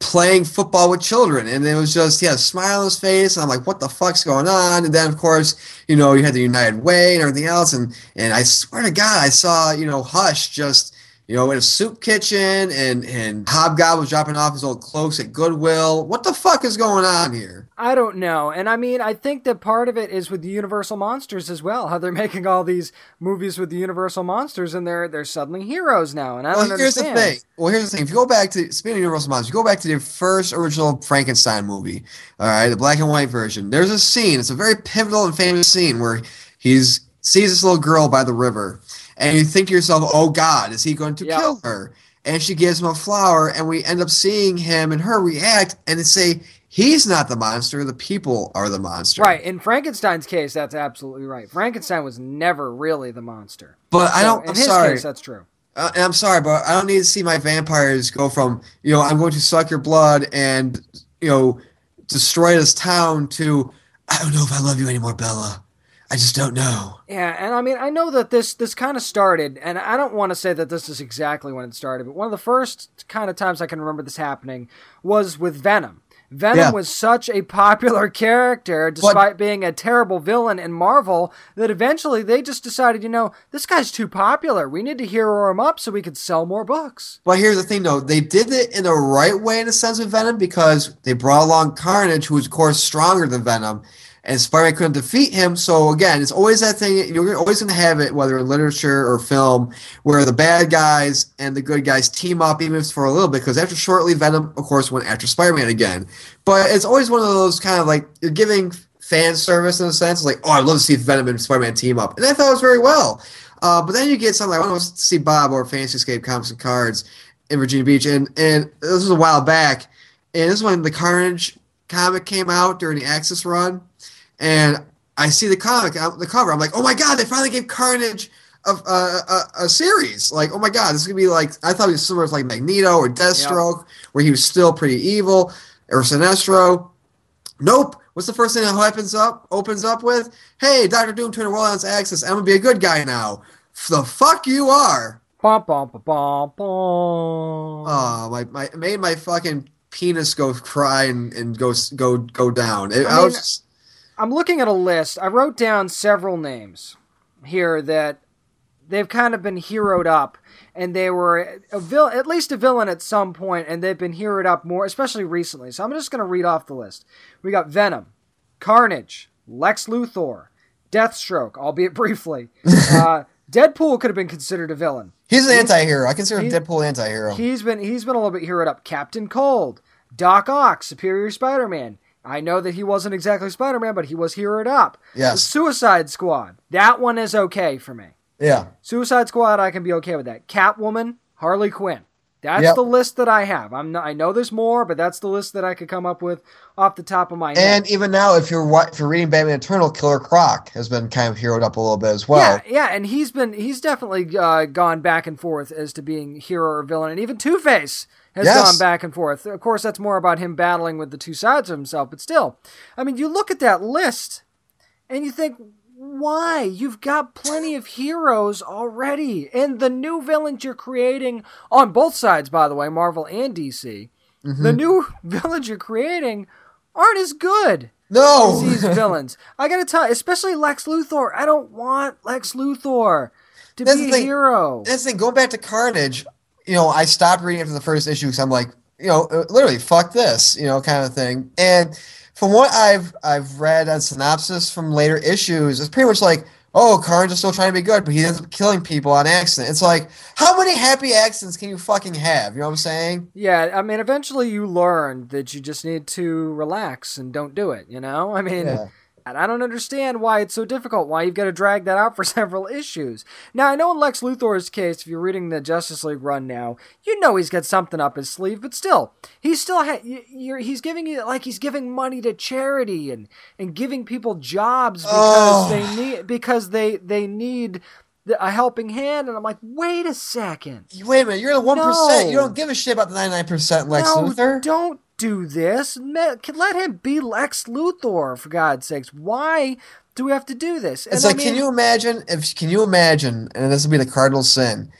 playing football with children, and it was just he had a smile on his face, and I'm like, what the fuck's going on? And then of course, you know, you had the United Way and everything else, and and I swear to God, I saw you know Hush just. You know, in a soup kitchen, and and Hobgoblin was dropping off his old cloaks at Goodwill. What the fuck is going on here? I don't know. And I mean, I think that part of it is with the Universal Monsters as well. How they're (laughs) making all these movies with the Universal Monsters and they're they're suddenly heroes now. And I don't well, here's understand. the thing. Well, here's the thing. If you go back to speaking of Universal Monsters, you go back to the first original Frankenstein movie. All right, the black and white version. There's a scene. It's a very pivotal and famous scene where he's sees this little girl by the river, and you think to yourself, "Oh God, is he going to Yep. kill her?" And she gives him a flower, and we end up seeing him and her react, and say. He's not the monster. The people are the monster. Right. In Frankenstein's case, that's absolutely right. Frankenstein was never really the monster. But I don't. in I'm his sorry. case, that's true. Uh, and I'm sorry, but I don't need to see my vampires go from, you know, I'm going to suck your blood and, you know, destroy this town to, I don't know if I love you anymore, Bella. I just don't know. Yeah, and I mean, I know that this this kind of started, and I don't want to say that this is exactly when it started, but one of the first kind of times I can remember this happening was with Venom. Venom Yeah. was such a popular character, despite being a terrible villain in Marvel, that eventually they just decided, you know, this guy's too popular. We need to hero him up so we could sell more books. But here's the thing, though. They did it in the right way, in a sense, with Venom because they brought along Carnage, who was, of course, stronger than Venom, and Spider-Man couldn't defeat him. So, again, it's always that thing. You're always going to have it, whether in literature or film, where the bad guys and the good guys team up, even if it's for a little bit, because after shortly, Venom, of course, went after Spider-Man again. But it's always one of those kind of like, you're giving fan service in a sense. Like, oh, I'd love to see Venom and Spider-Man team up. And I thought it was very well. Uh, but then you get something like, I want to see Bob or Fantasy Escape Comics and Cards in Virginia Beach. And, and this was a while back. And this is when the Carnage comic came out during the Axis run. And I see the comic, uh, the cover. I'm like, oh my God, they finally gave Carnage a, a, a, series. Like, oh my God, this is going to be like, I thought it was similar to like Magneto or Deathstroke, where he was still pretty evil, or Sinestro. Nope. What's the first thing that opens up opens up with? Hey, Doctor Doom turned the world on its axis. I'm gonna be a good guy now. The fuck you are. Bum, bum, bum, bum, bum. Oh, my, my made my fucking penis go cry and, and go go go down. It, I I, was I'm looking at a list. I wrote down several names here that they've kind of been heroed up, and they were a vil- at least a villain at some point, and they've been heroed up more, especially recently. So I'm just going to read off the list. We got Venom, Carnage, Lex Luthor, Deathstroke, albeit (laughs) briefly. uh, Deadpool could have been considered a villain. he's an anti-hero. I consider he- Deadpool an anti-hero. He's been he's been a little bit heroed up. Captain Cold, Doc Ock, Superior Spider-Man. I know that he wasn't exactly Spider-Man, but he was heroed up. Yes. The Suicide Squad. That one is okay for me. yeah. Suicide Squad, I can be okay with that. Catwoman, Harley Quinn. That's Yep. the list that I have. I'm not, I know there's more, but that's the list that I could come up with off the top of my head. And even now, if you're if you're reading Batman Eternal, Killer Croc has been kind of heroed up a little bit as well. yeah, yeah, and he's been he's definitely uh, gone back and forth as to being hero or villain, and even Two Face has Yes. gone back and forth. Of course, that's more about him battling with the two sides of himself, but still, I mean, you look at that list and you think, why? You've got plenty of heroes already, and the new villains you're creating on both sides, by the way, Marvel and DC. Mm-hmm. The new (laughs) villains you're creating aren't as good No. as these villains. I gotta tell you, especially Lex Luthor. I don't want Lex Luthor to That's be the a thing. hero. That's the thing. Going back to Carnage, you know, I stopped reading after the first issue because I'm like, you know, uh, literally, fuck this, you know, kind of thing. And from what I've I've read on synopsis from later issues, it's pretty much like, oh, Carnage is still trying to be good, but he ends up killing people on accident. It's like, how many happy accidents can you fucking have? You know what I'm saying? Yeah, I mean, eventually you learn that you just need to relax and don't do it. You know, I mean. Yeah. And I don't understand why it's so difficult, why you've got to drag that out for (laughs) several issues. Now, I know in Lex Luthor's case, if you're reading the Justice League run now, you know he's got something up his sleeve, but still, he's still ha- you're, he's giving you like he's giving money to charity and and giving people jobs because Oh. they need because they they need a helping hand, and I'm like, wait a second. Wait a minute, you're the one No. You don't give a shit about the ninety nine percent Lex no, Luthor. don't do this. Let him be Lex Luthor, for God's sakes. Why do we have to do this? And It's I like, can you imagine if can you imagine, and this will be the cardinal sin.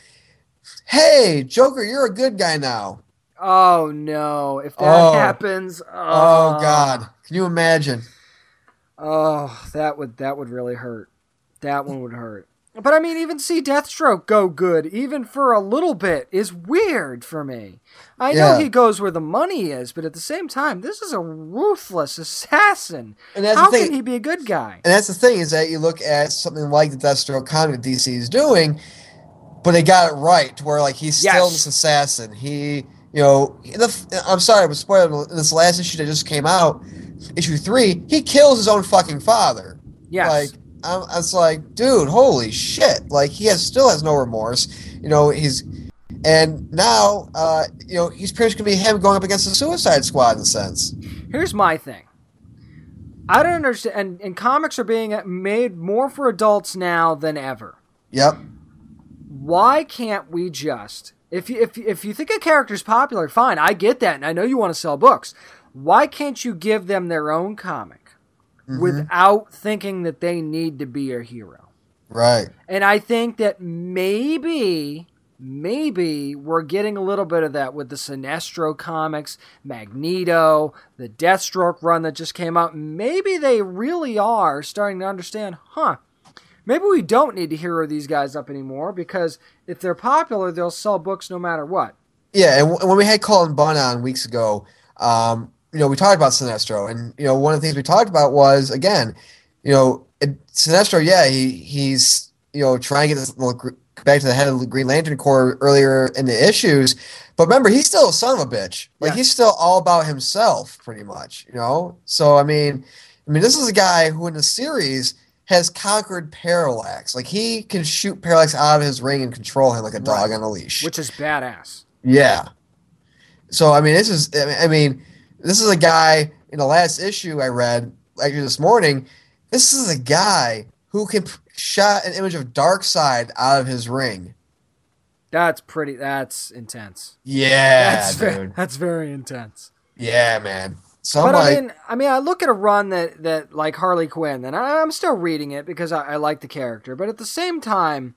Hey, Joker, you're a good guy now. Oh no! If that Oh. happens, Oh oh, God, can you imagine? Oh, that would that would really hurt. That one would hurt. But I mean, even see Deathstroke go good, even for a little bit, is weird for me. I know he goes where the money is, but at the same time, this is a ruthless assassin. And that's How the thing. can he be a good guy? And that's the thing is that you look at something like the Deathstroke comic that DC is doing, but they got it right to where like he's still this assassin. He, you know, the, I'm sorry, but spoiler. In this last issue that just came out, issue three, he kills his own fucking father. Yes. Like I'm, I was like, dude, holy shit! Like he has still has no remorse. You know, he's and now, uh, you know, he's pretty much gonna be him going up against the Suicide Squad in a sense. Here's my thing. I don't understand, and, and comics are being made more for adults now than ever. Yep. why can't we just if you if if you think a character's popular, fine, I get that, and I know you want to sell books. Why can't you give them their own comic without thinking that they need to be a hero? Right. And I think that maybe maybe we're getting a little bit of that with the Sinestro comics, Magneto, the Deathstroke run that just came out. Maybe they really are starting to understand, huh? Maybe we don't need to hero these guys up anymore because if they're popular, they'll sell books no matter what. Yeah, and w- when we had Colin Bunn on weeks ago, um, you know, we talked about Sinestro, and you know, one of the things we talked about was again, you know, it, Sinestro. Yeah, he he's you know trying to get this little back to the head of the Green Lantern Corps earlier in the issues, but remember, he's still a son of a bitch. Like Yes. he's still all about himself, pretty much. You know, so I mean, I mean, this is a guy who in the series has conquered Parallax. Like he can shoot Parallax out of his ring and control him like a dog Right. on a leash. Which is badass. Yeah. So I mean, this is I mean- this is a guy in the last issue I read actually this morning. This is a guy who can shot an image of Darkseid out of his ring. That's pretty. That's intense. Yeah, that's dude. that's very intense. Yeah, man. So but I mean, I mean, I look at a run that that like Harley Quinn, and I, I'm still reading it because I, I like the character. But at the same time,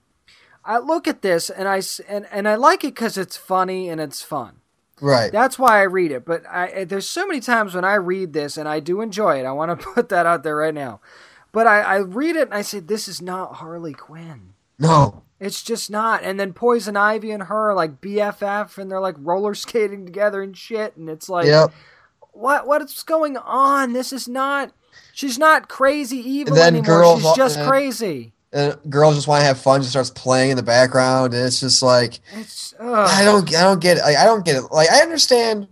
I look at this and I and and I like it because it's funny and it's fun. right. That's why I read it. But I, there's so many times when I read this and I do enjoy it. I want to (laughs) put that out there right now. But I, I read it and I say, this is not Harley Quinn. no. It's just not. And then Poison Ivy and her are like BFF and they're like roller skating together and shit. And it's like, Yep. what what's going on? This is not. She's not crazy evil And then anymore. girls- She's just uh, crazy. And girls just want to have fun. Just starts playing in the background, and it's just like It's I don't, I don't get it. Like, I don't get it. Like, I understand,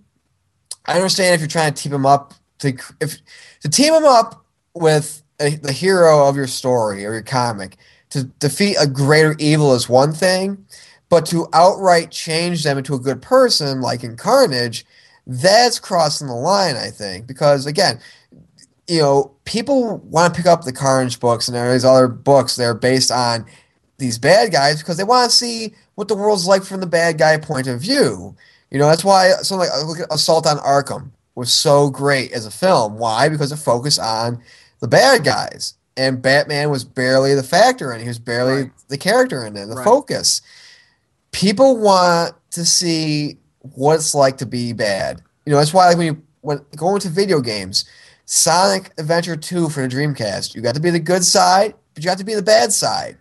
I understand if you're trying to team them up to if to team them up with the hero of your story or your comic to defeat a greater evil is one thing, but to outright change them into a good person, like in Carnage, that's crossing the line. I think because again, you know, people want to pick up the Carnage books and are these other books that are based on these bad guys because they want to see what the world's like from the bad guy point of view. You know, that's why something like Assault on Arkham was so great as a film. Why? Because it focused on the bad guys. And Batman was barely the factor in it. He was barely Right. the character in it, the Right. focus. People want to see what it's like to be bad. You know, that's why like, when you when going to video games, Sonic Adventure 2 for the Dreamcast, you got to be the good side, but you have to be the bad side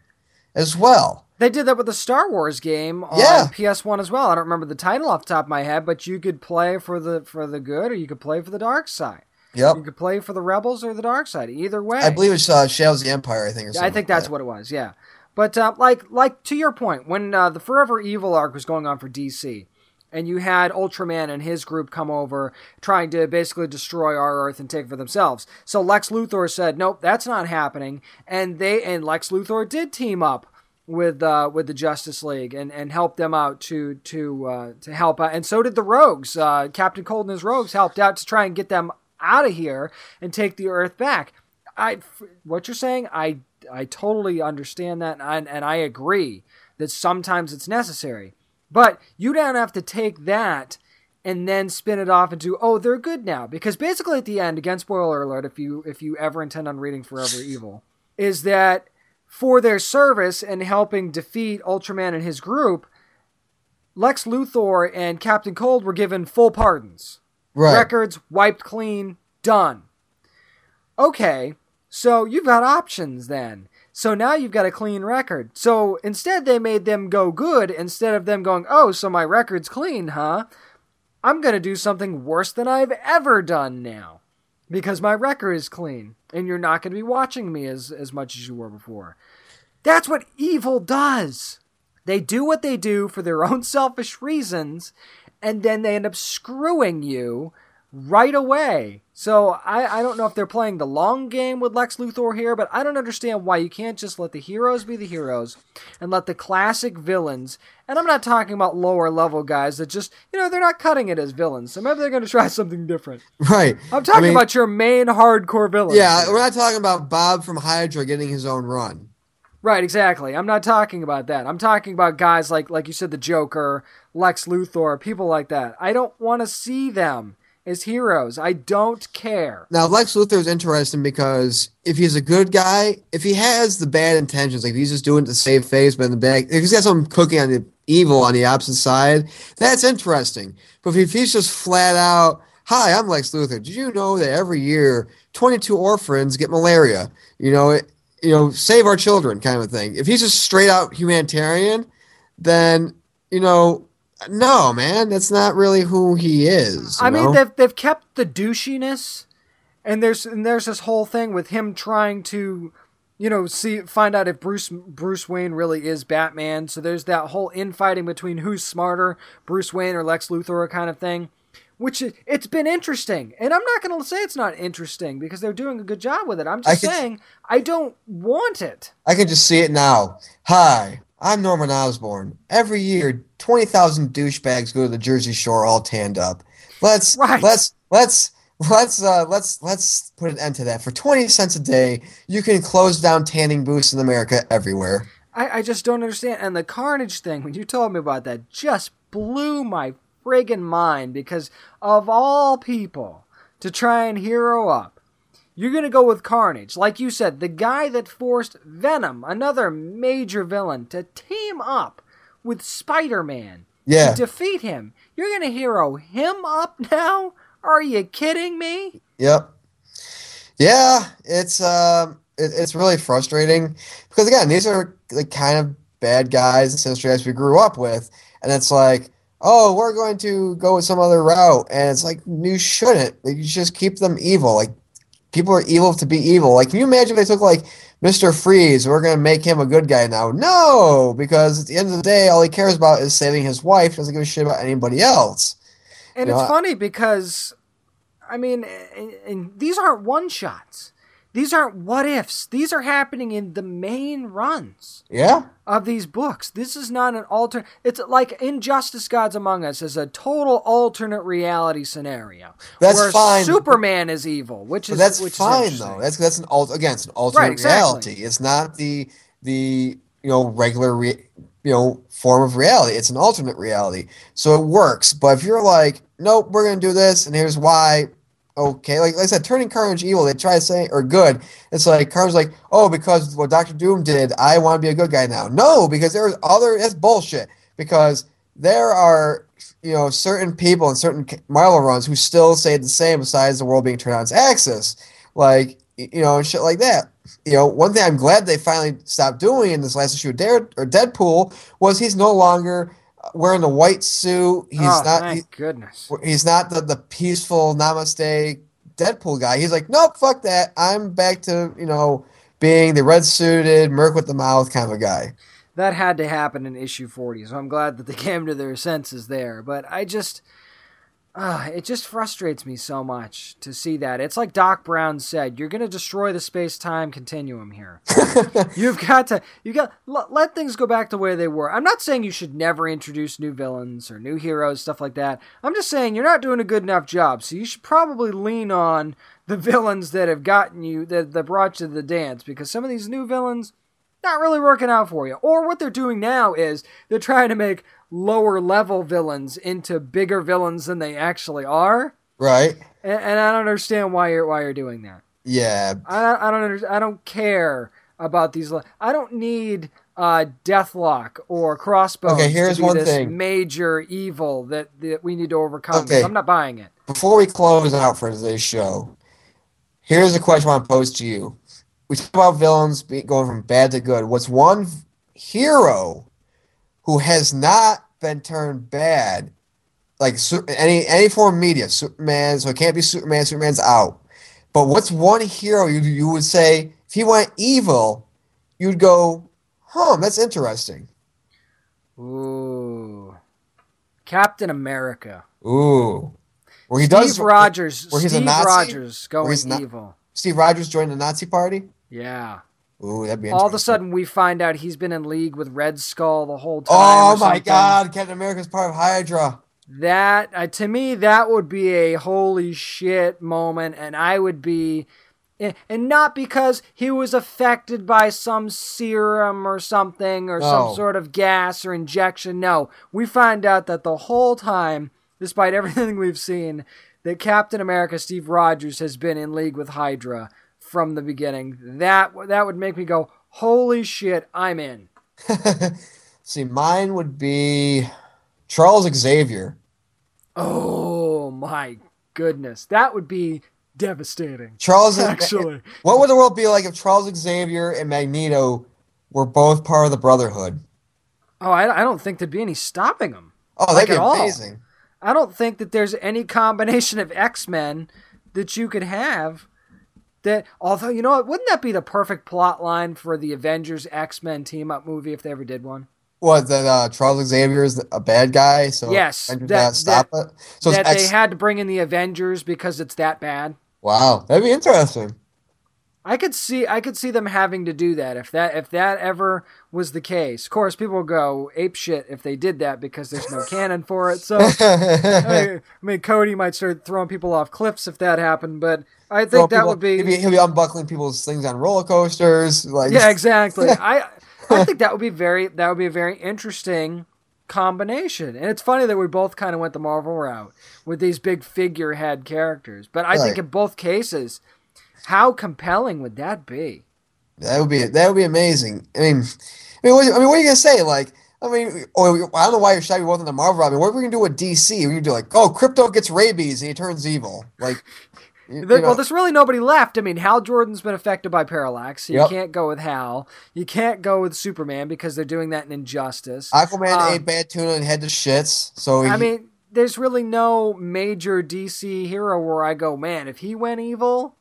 as well. They did that with the Star Wars game on Yeah. PS1 as well. I don't remember the title off the top of my head, but you could play for the for the good or you could play for the dark side. Yep. You could play for the rebels or the dark side. Either way. I believe it's uh, Shadows of the Empire, I think. Or I think like that's that. what it was. Yeah, but uh, like like to your point, when uh, the Forever Evil arc was going on for DC, and you had Ultraman and his group come over trying to basically destroy our Earth and take it for themselves. So Lex Luthor said, "Nope, that's not happening." And they and Lex Luthor did team up with uh, with the Justice League and, and help them out to to uh, to help out. And so did the Rogues. Uh, Captain Cold and his Rogues helped out to try and get them out of here and take the Earth back. I what you're saying, I I totally understand that, and I, and I agree that sometimes it's necessary. But you don't have to take that and then spin it off into oh they're good now because basically at the end again spoiler alert if you if you ever intend on reading Forever (laughs) Evil is that for their service and helping defeat Ultraman and his group, Lex Luthor and Captain Cold were given full pardons. Right. Records wiped clean, done. Okay, so you've got options then. So now you've got a clean record. So instead, they made them go good instead of them going, oh, so my record's clean, huh? I'm going to do something worse than I've ever done now because my record is clean and you're not going to be watching me as, as much as you were before. That's what evil does. They do what they do for their (laughs) own selfish reasons and then they end up screwing you right away. So I, I don't know if they're playing the long game with Lex Luthor here, but I don't understand why you can't just let the heroes be the heroes and let the classic villains, and I'm not talking about lower level guys that just, you know, they're not cutting it as villains. So maybe they're going to try (laughs) something different. Right. I'm talking I mean, about your main hardcore villains. Yeah, here. we're not talking about Bob from Hydra getting his own run. Right, exactly. I'm not talking about that. I'm talking about guys like like you said the Joker, Lex Luthor, people like that. I don't want to see them as heroes. I don't care. Now, Lex Luthor is interesting because if he's a good guy, if he has the bad intentions, like if he's just doing it to save face, but in the back, if he's got some cooking on the evil on the opposite side, that's interesting. But if he's just flat out, hi, I'm Lex Luthor. Did you know that every year 22 orphans get malaria? You know, it, you know, save our children kind of thing. If he's just straight out humanitarian, then you know, no, man, that's not really who he is. I mean, they've they've kept the douchiness, and there's and there's this whole thing with him trying to, you know, see find out if Bruce Bruce Wayne really is Batman. So there's that whole infighting between who's smarter, Bruce Wayne or Lex Luthor kind of thing. Which is, it's been interesting, and I'm not going to say it's not interesting because they're doing a good job with it. I'm I just could- saying I don't want it. I can just see it now. Hi, I'm Norman Osborn. Every year, twenty thousand douchebags go to the Jersey Shore all tanned up. Let's Right. let's let's let's uh let's let's put an end to that. For twenty cents a day, you can close down tanning booths in America everywhere. I, I just don't understand. And the Carnage thing, when you told me about that, just blew my friggin' mind because of all people to try and hero up, you're going to go with Carnage. Like you said, the guy that forced Venom, another major villain, to team up with Spider Man Yeah. to defeat him. You're going to hero him up now? Are you kidding me? Yep. Yeah, it's um, it, it's really frustrating because again, these are the kind of bad guys and sinister guys we grew up with, and it's like, oh, we're going to go with some other route, and it's like you shouldn't. Like, you just keep them evil. Like people are evil to be evil. Like, can you imagine if they took like Mister Freeze? We're going to make him a good guy now? No, because at the end of the day, all he cares about is saving his wife. Doesn't give a shit about anybody else. And You it's funny because, I mean, and, and these aren't one shots. These aren't what ifs. These are happening in the main runs Yeah. of these books. This is not an alternate. It's like Injustice Gods Among Us is a total alternate reality scenario. That's where fine. Superman is evil, which But is that's which fine interesting. though. That's that's an alt again. It's an alternate exactly. reality. It's not the the you know regular re, you know form of reality. It's an alternate reality, so it works. But if you're like, nope, we're gonna do this, and here's why. Okay, like, like I said, turning Carnage evil, they try to say or good. It's like Carnage's like, oh, because what Doctor Doom did, I want to be a good guy now. No, because there's other. That's bullshit. Because there are you know certain people in certain Marvel runs who still say the same. Besides the world being turned on its axis, like you know, and shit like that. You know, one thing I'm glad they finally stopped doing in this last issue of Dare or Deadpool was he's no longer wearing the white suit. He's oh, not. thank he- goodness. he's not the, the peaceful namaste Deadpool guy. He's like, nope, fuck that. I'm back to you know being the red suited merc with the mouth kind of a guy. that had to happen in issue 40 so i'm glad that they came to their senses there but i just Uh, it just frustrates me so much to see that. It's like Doc Brown said, you're going to destroy the space-time continuum here. (laughs) You've got to you got let, let things go back the way they were. I'm not saying you should never introduce new villains or new heroes stuff like that. I'm just saying you're not doing a good enough job. So you should probably lean on the villains that have gotten you that that brought you to the dance because some of these new villains not really working out for you. Or what they're doing now is they're trying to make lower level villains into bigger villains than they actually are. Right. And, and I don't understand why you're why you're doing that. Yeah. I, I don't under, I don't care about these. I don't need uh, Deathlok or Crossbones Okay, here's one this thing. major evil that, that we need to overcome. Okay. I'm not buying it. Before we close out for today's show, here's a question I want to pose to you. We talk about villains be, going from bad to good. What's one hero who has not been turned bad, like any any form of media? Superman, so it can't be Superman. Superman's out. But what's one hero you you would say if he went evil, you'd go, huh? That's interesting. Ooh, Captain America. Ooh, where he Steve does Rogers. where he's a Nazi? Rogers Where going he's evil. Steve Rogers joined the Nazi Party. Yeah. Ooh, that'd be All of a sudden, we find out he's been in league with Red Skull the whole time. Oh my something. God! Captain America's part of Hydra. That uh, to me, that would be a holy shit moment, and I would be, eh, and not because he was affected by some serum or something or No. some sort of gas or injection. No, we find out that the whole time, despite (laughs) everything we've seen, that Captain America Steve Rogers has been in league with Hydra from the beginning. That that would make me go, holy shit, I'm in. (laughs) See, mine would be Charles Xavier. Oh my goodness, that would be devastating. Charles, Actually, what would the world be like if Charles Xavier and Magneto were both part of the Brotherhood? oh, I, I don't think there'd be any stopping them. Oh, Like that'd be at all. amazing. I don't think that there's any combination of X Men that you could have. That although you know what, wouldn't that be the perfect plot line for the Avengers X Men team up movie if they ever did one? What that uh, Charles Xavier is a bad guy, so Yes, that- stop it. So that X- they had to bring in the Avengers because it's that bad. wow, that'd be interesting. I could see I could see them having to do that if that if that ever was the case. Of course, people will go ape shit if they did that because there's no canon for it. So (laughs) I mean, Cody might start throwing people off cliffs if that happened, but I think that people- would be, he'll be he'll be unbuckling people's things on roller coasters. Like yeah, exactly. (laughs) I I think that would be very that would be a very interesting combination. And it's funny that we both kind of went the Marvel route with these big figurehead characters. But I think in both cases, how compelling would that be? That would be that would be amazing. I mean, I mean, what, I mean, what are you gonna say? Like, I mean, or I don't know why you're shy both in the Marvel. I mean, what are we gonna do with DC? We're gonna do like, oh, Krypto gets rabies and he turns evil. Like, you, you know, well, there's really nobody left. I mean, Hal Jordan's been affected by parallax. So you Yep. can't go with Hal. You can't go with Superman because they're doing that in Injustice. Aquaman um, ate bad tuna and had the shits. So I mean, there's really no major DC hero where I go, man, if he went evil,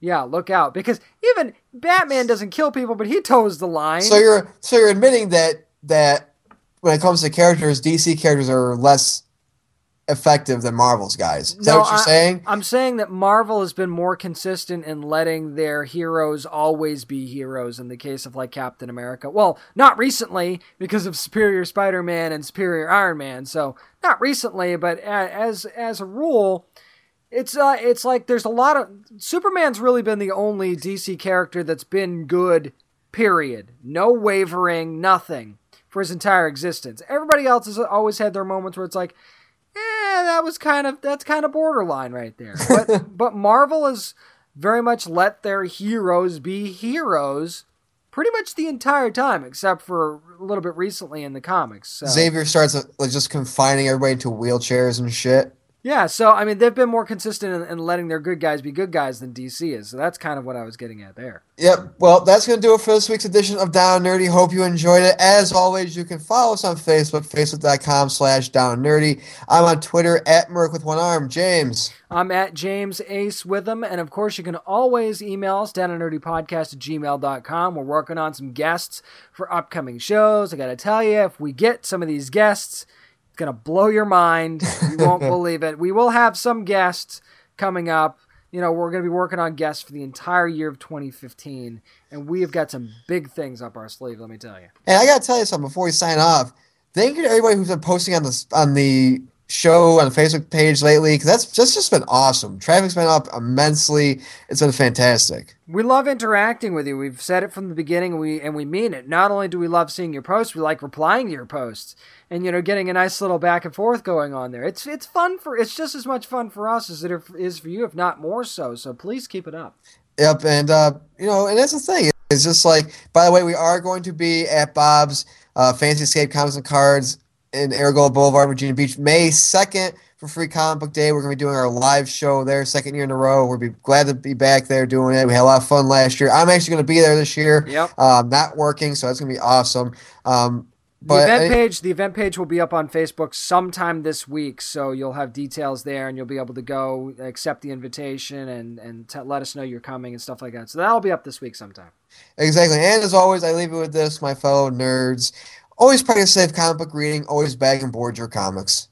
yeah, look out. Because even Batman doesn't kill people, but he toes the line. so you're so you're admitting that that when it comes to characters, DC characters are less effective than Marvel's guys. Is that No, what you're I- saying? I'm saying that Marvel has been more consistent in letting their heroes always be heroes in the case of like Captain America. Well, not recently because of Superior Spider-Man and Superior Iron Man. So, not recently, but as as a rule, it's uh it's like there's a lot of Superman's really been the only DC character that's been good period. No wavering, nothing for his entire existence. Everybody else has always had their moments where it's like eh, that was kind of that's kind of borderline right there. But (laughs) but Marvel has very much let their heroes be heroes pretty much the entire time, except for a little bit recently in the comics. So. Xavier starts like just confining everybody to wheelchairs and shit. Yeah, so I mean they've been more consistent in, in letting their good guys be good guys than DC is. So that's kind of what I was getting at there. Yep. Well, that's going to do it for this week's edition of Down Nerdy. Hope you enjoyed it. As always, you can follow us on Facebook, facebook.com slash Down Nerdy. I'm on Twitter at Merc with one arm. James. I'm at James Ace Witham, and of course, you can always email us down at nerdypodcast at gmail.com. We're working on some guests for upcoming shows. I got to tell you, if we get some of these guests, gonna blow your mind. You won't (laughs) believe it. We will have some guests coming up. You know, we're gonna be working on guests for the entire year of 2015, and we have got some big things up our sleeve. Let me tell you. And I gotta tell you something before we sign off. Thank you to everybody who's been posting on the on the show on the Facebook page lately because that's just just been awesome. Traffic's been up immensely. It's been fantastic. We love interacting with you. We've said it from the beginning, and we and we mean it. Not only do we love seeing your posts, we like replying to your posts, and you know, getting a nice little back and forth going on there. It's it's fun for it's just as much fun for us as it is for you, if not more so. So please keep it up. Yep, and uh, you know, and that's the thing. It's just like, by the way, we are going to be at Bob's uh, Fantasy Escape Comics and Cards in Aragold Boulevard, Virginia Beach, May 2nd for Free Comic Book Day. We're going to be doing our live show there, second year in a row. We'll be glad to be back there doing it. We had a lot of fun last year. I'm actually going to be there this year. Yep. Um, not working, so it's going to be awesome. Um, the event page, the event page will be up on Facebook sometime this week, so you'll have details there, and you'll be able to go accept the invitation and and t- let us know you're coming and stuff like that. So that'll be up this week sometime. Exactly, and as always, I leave it with this, my fellow nerds. Always practice safe comic book reading. Always bag and board your comics.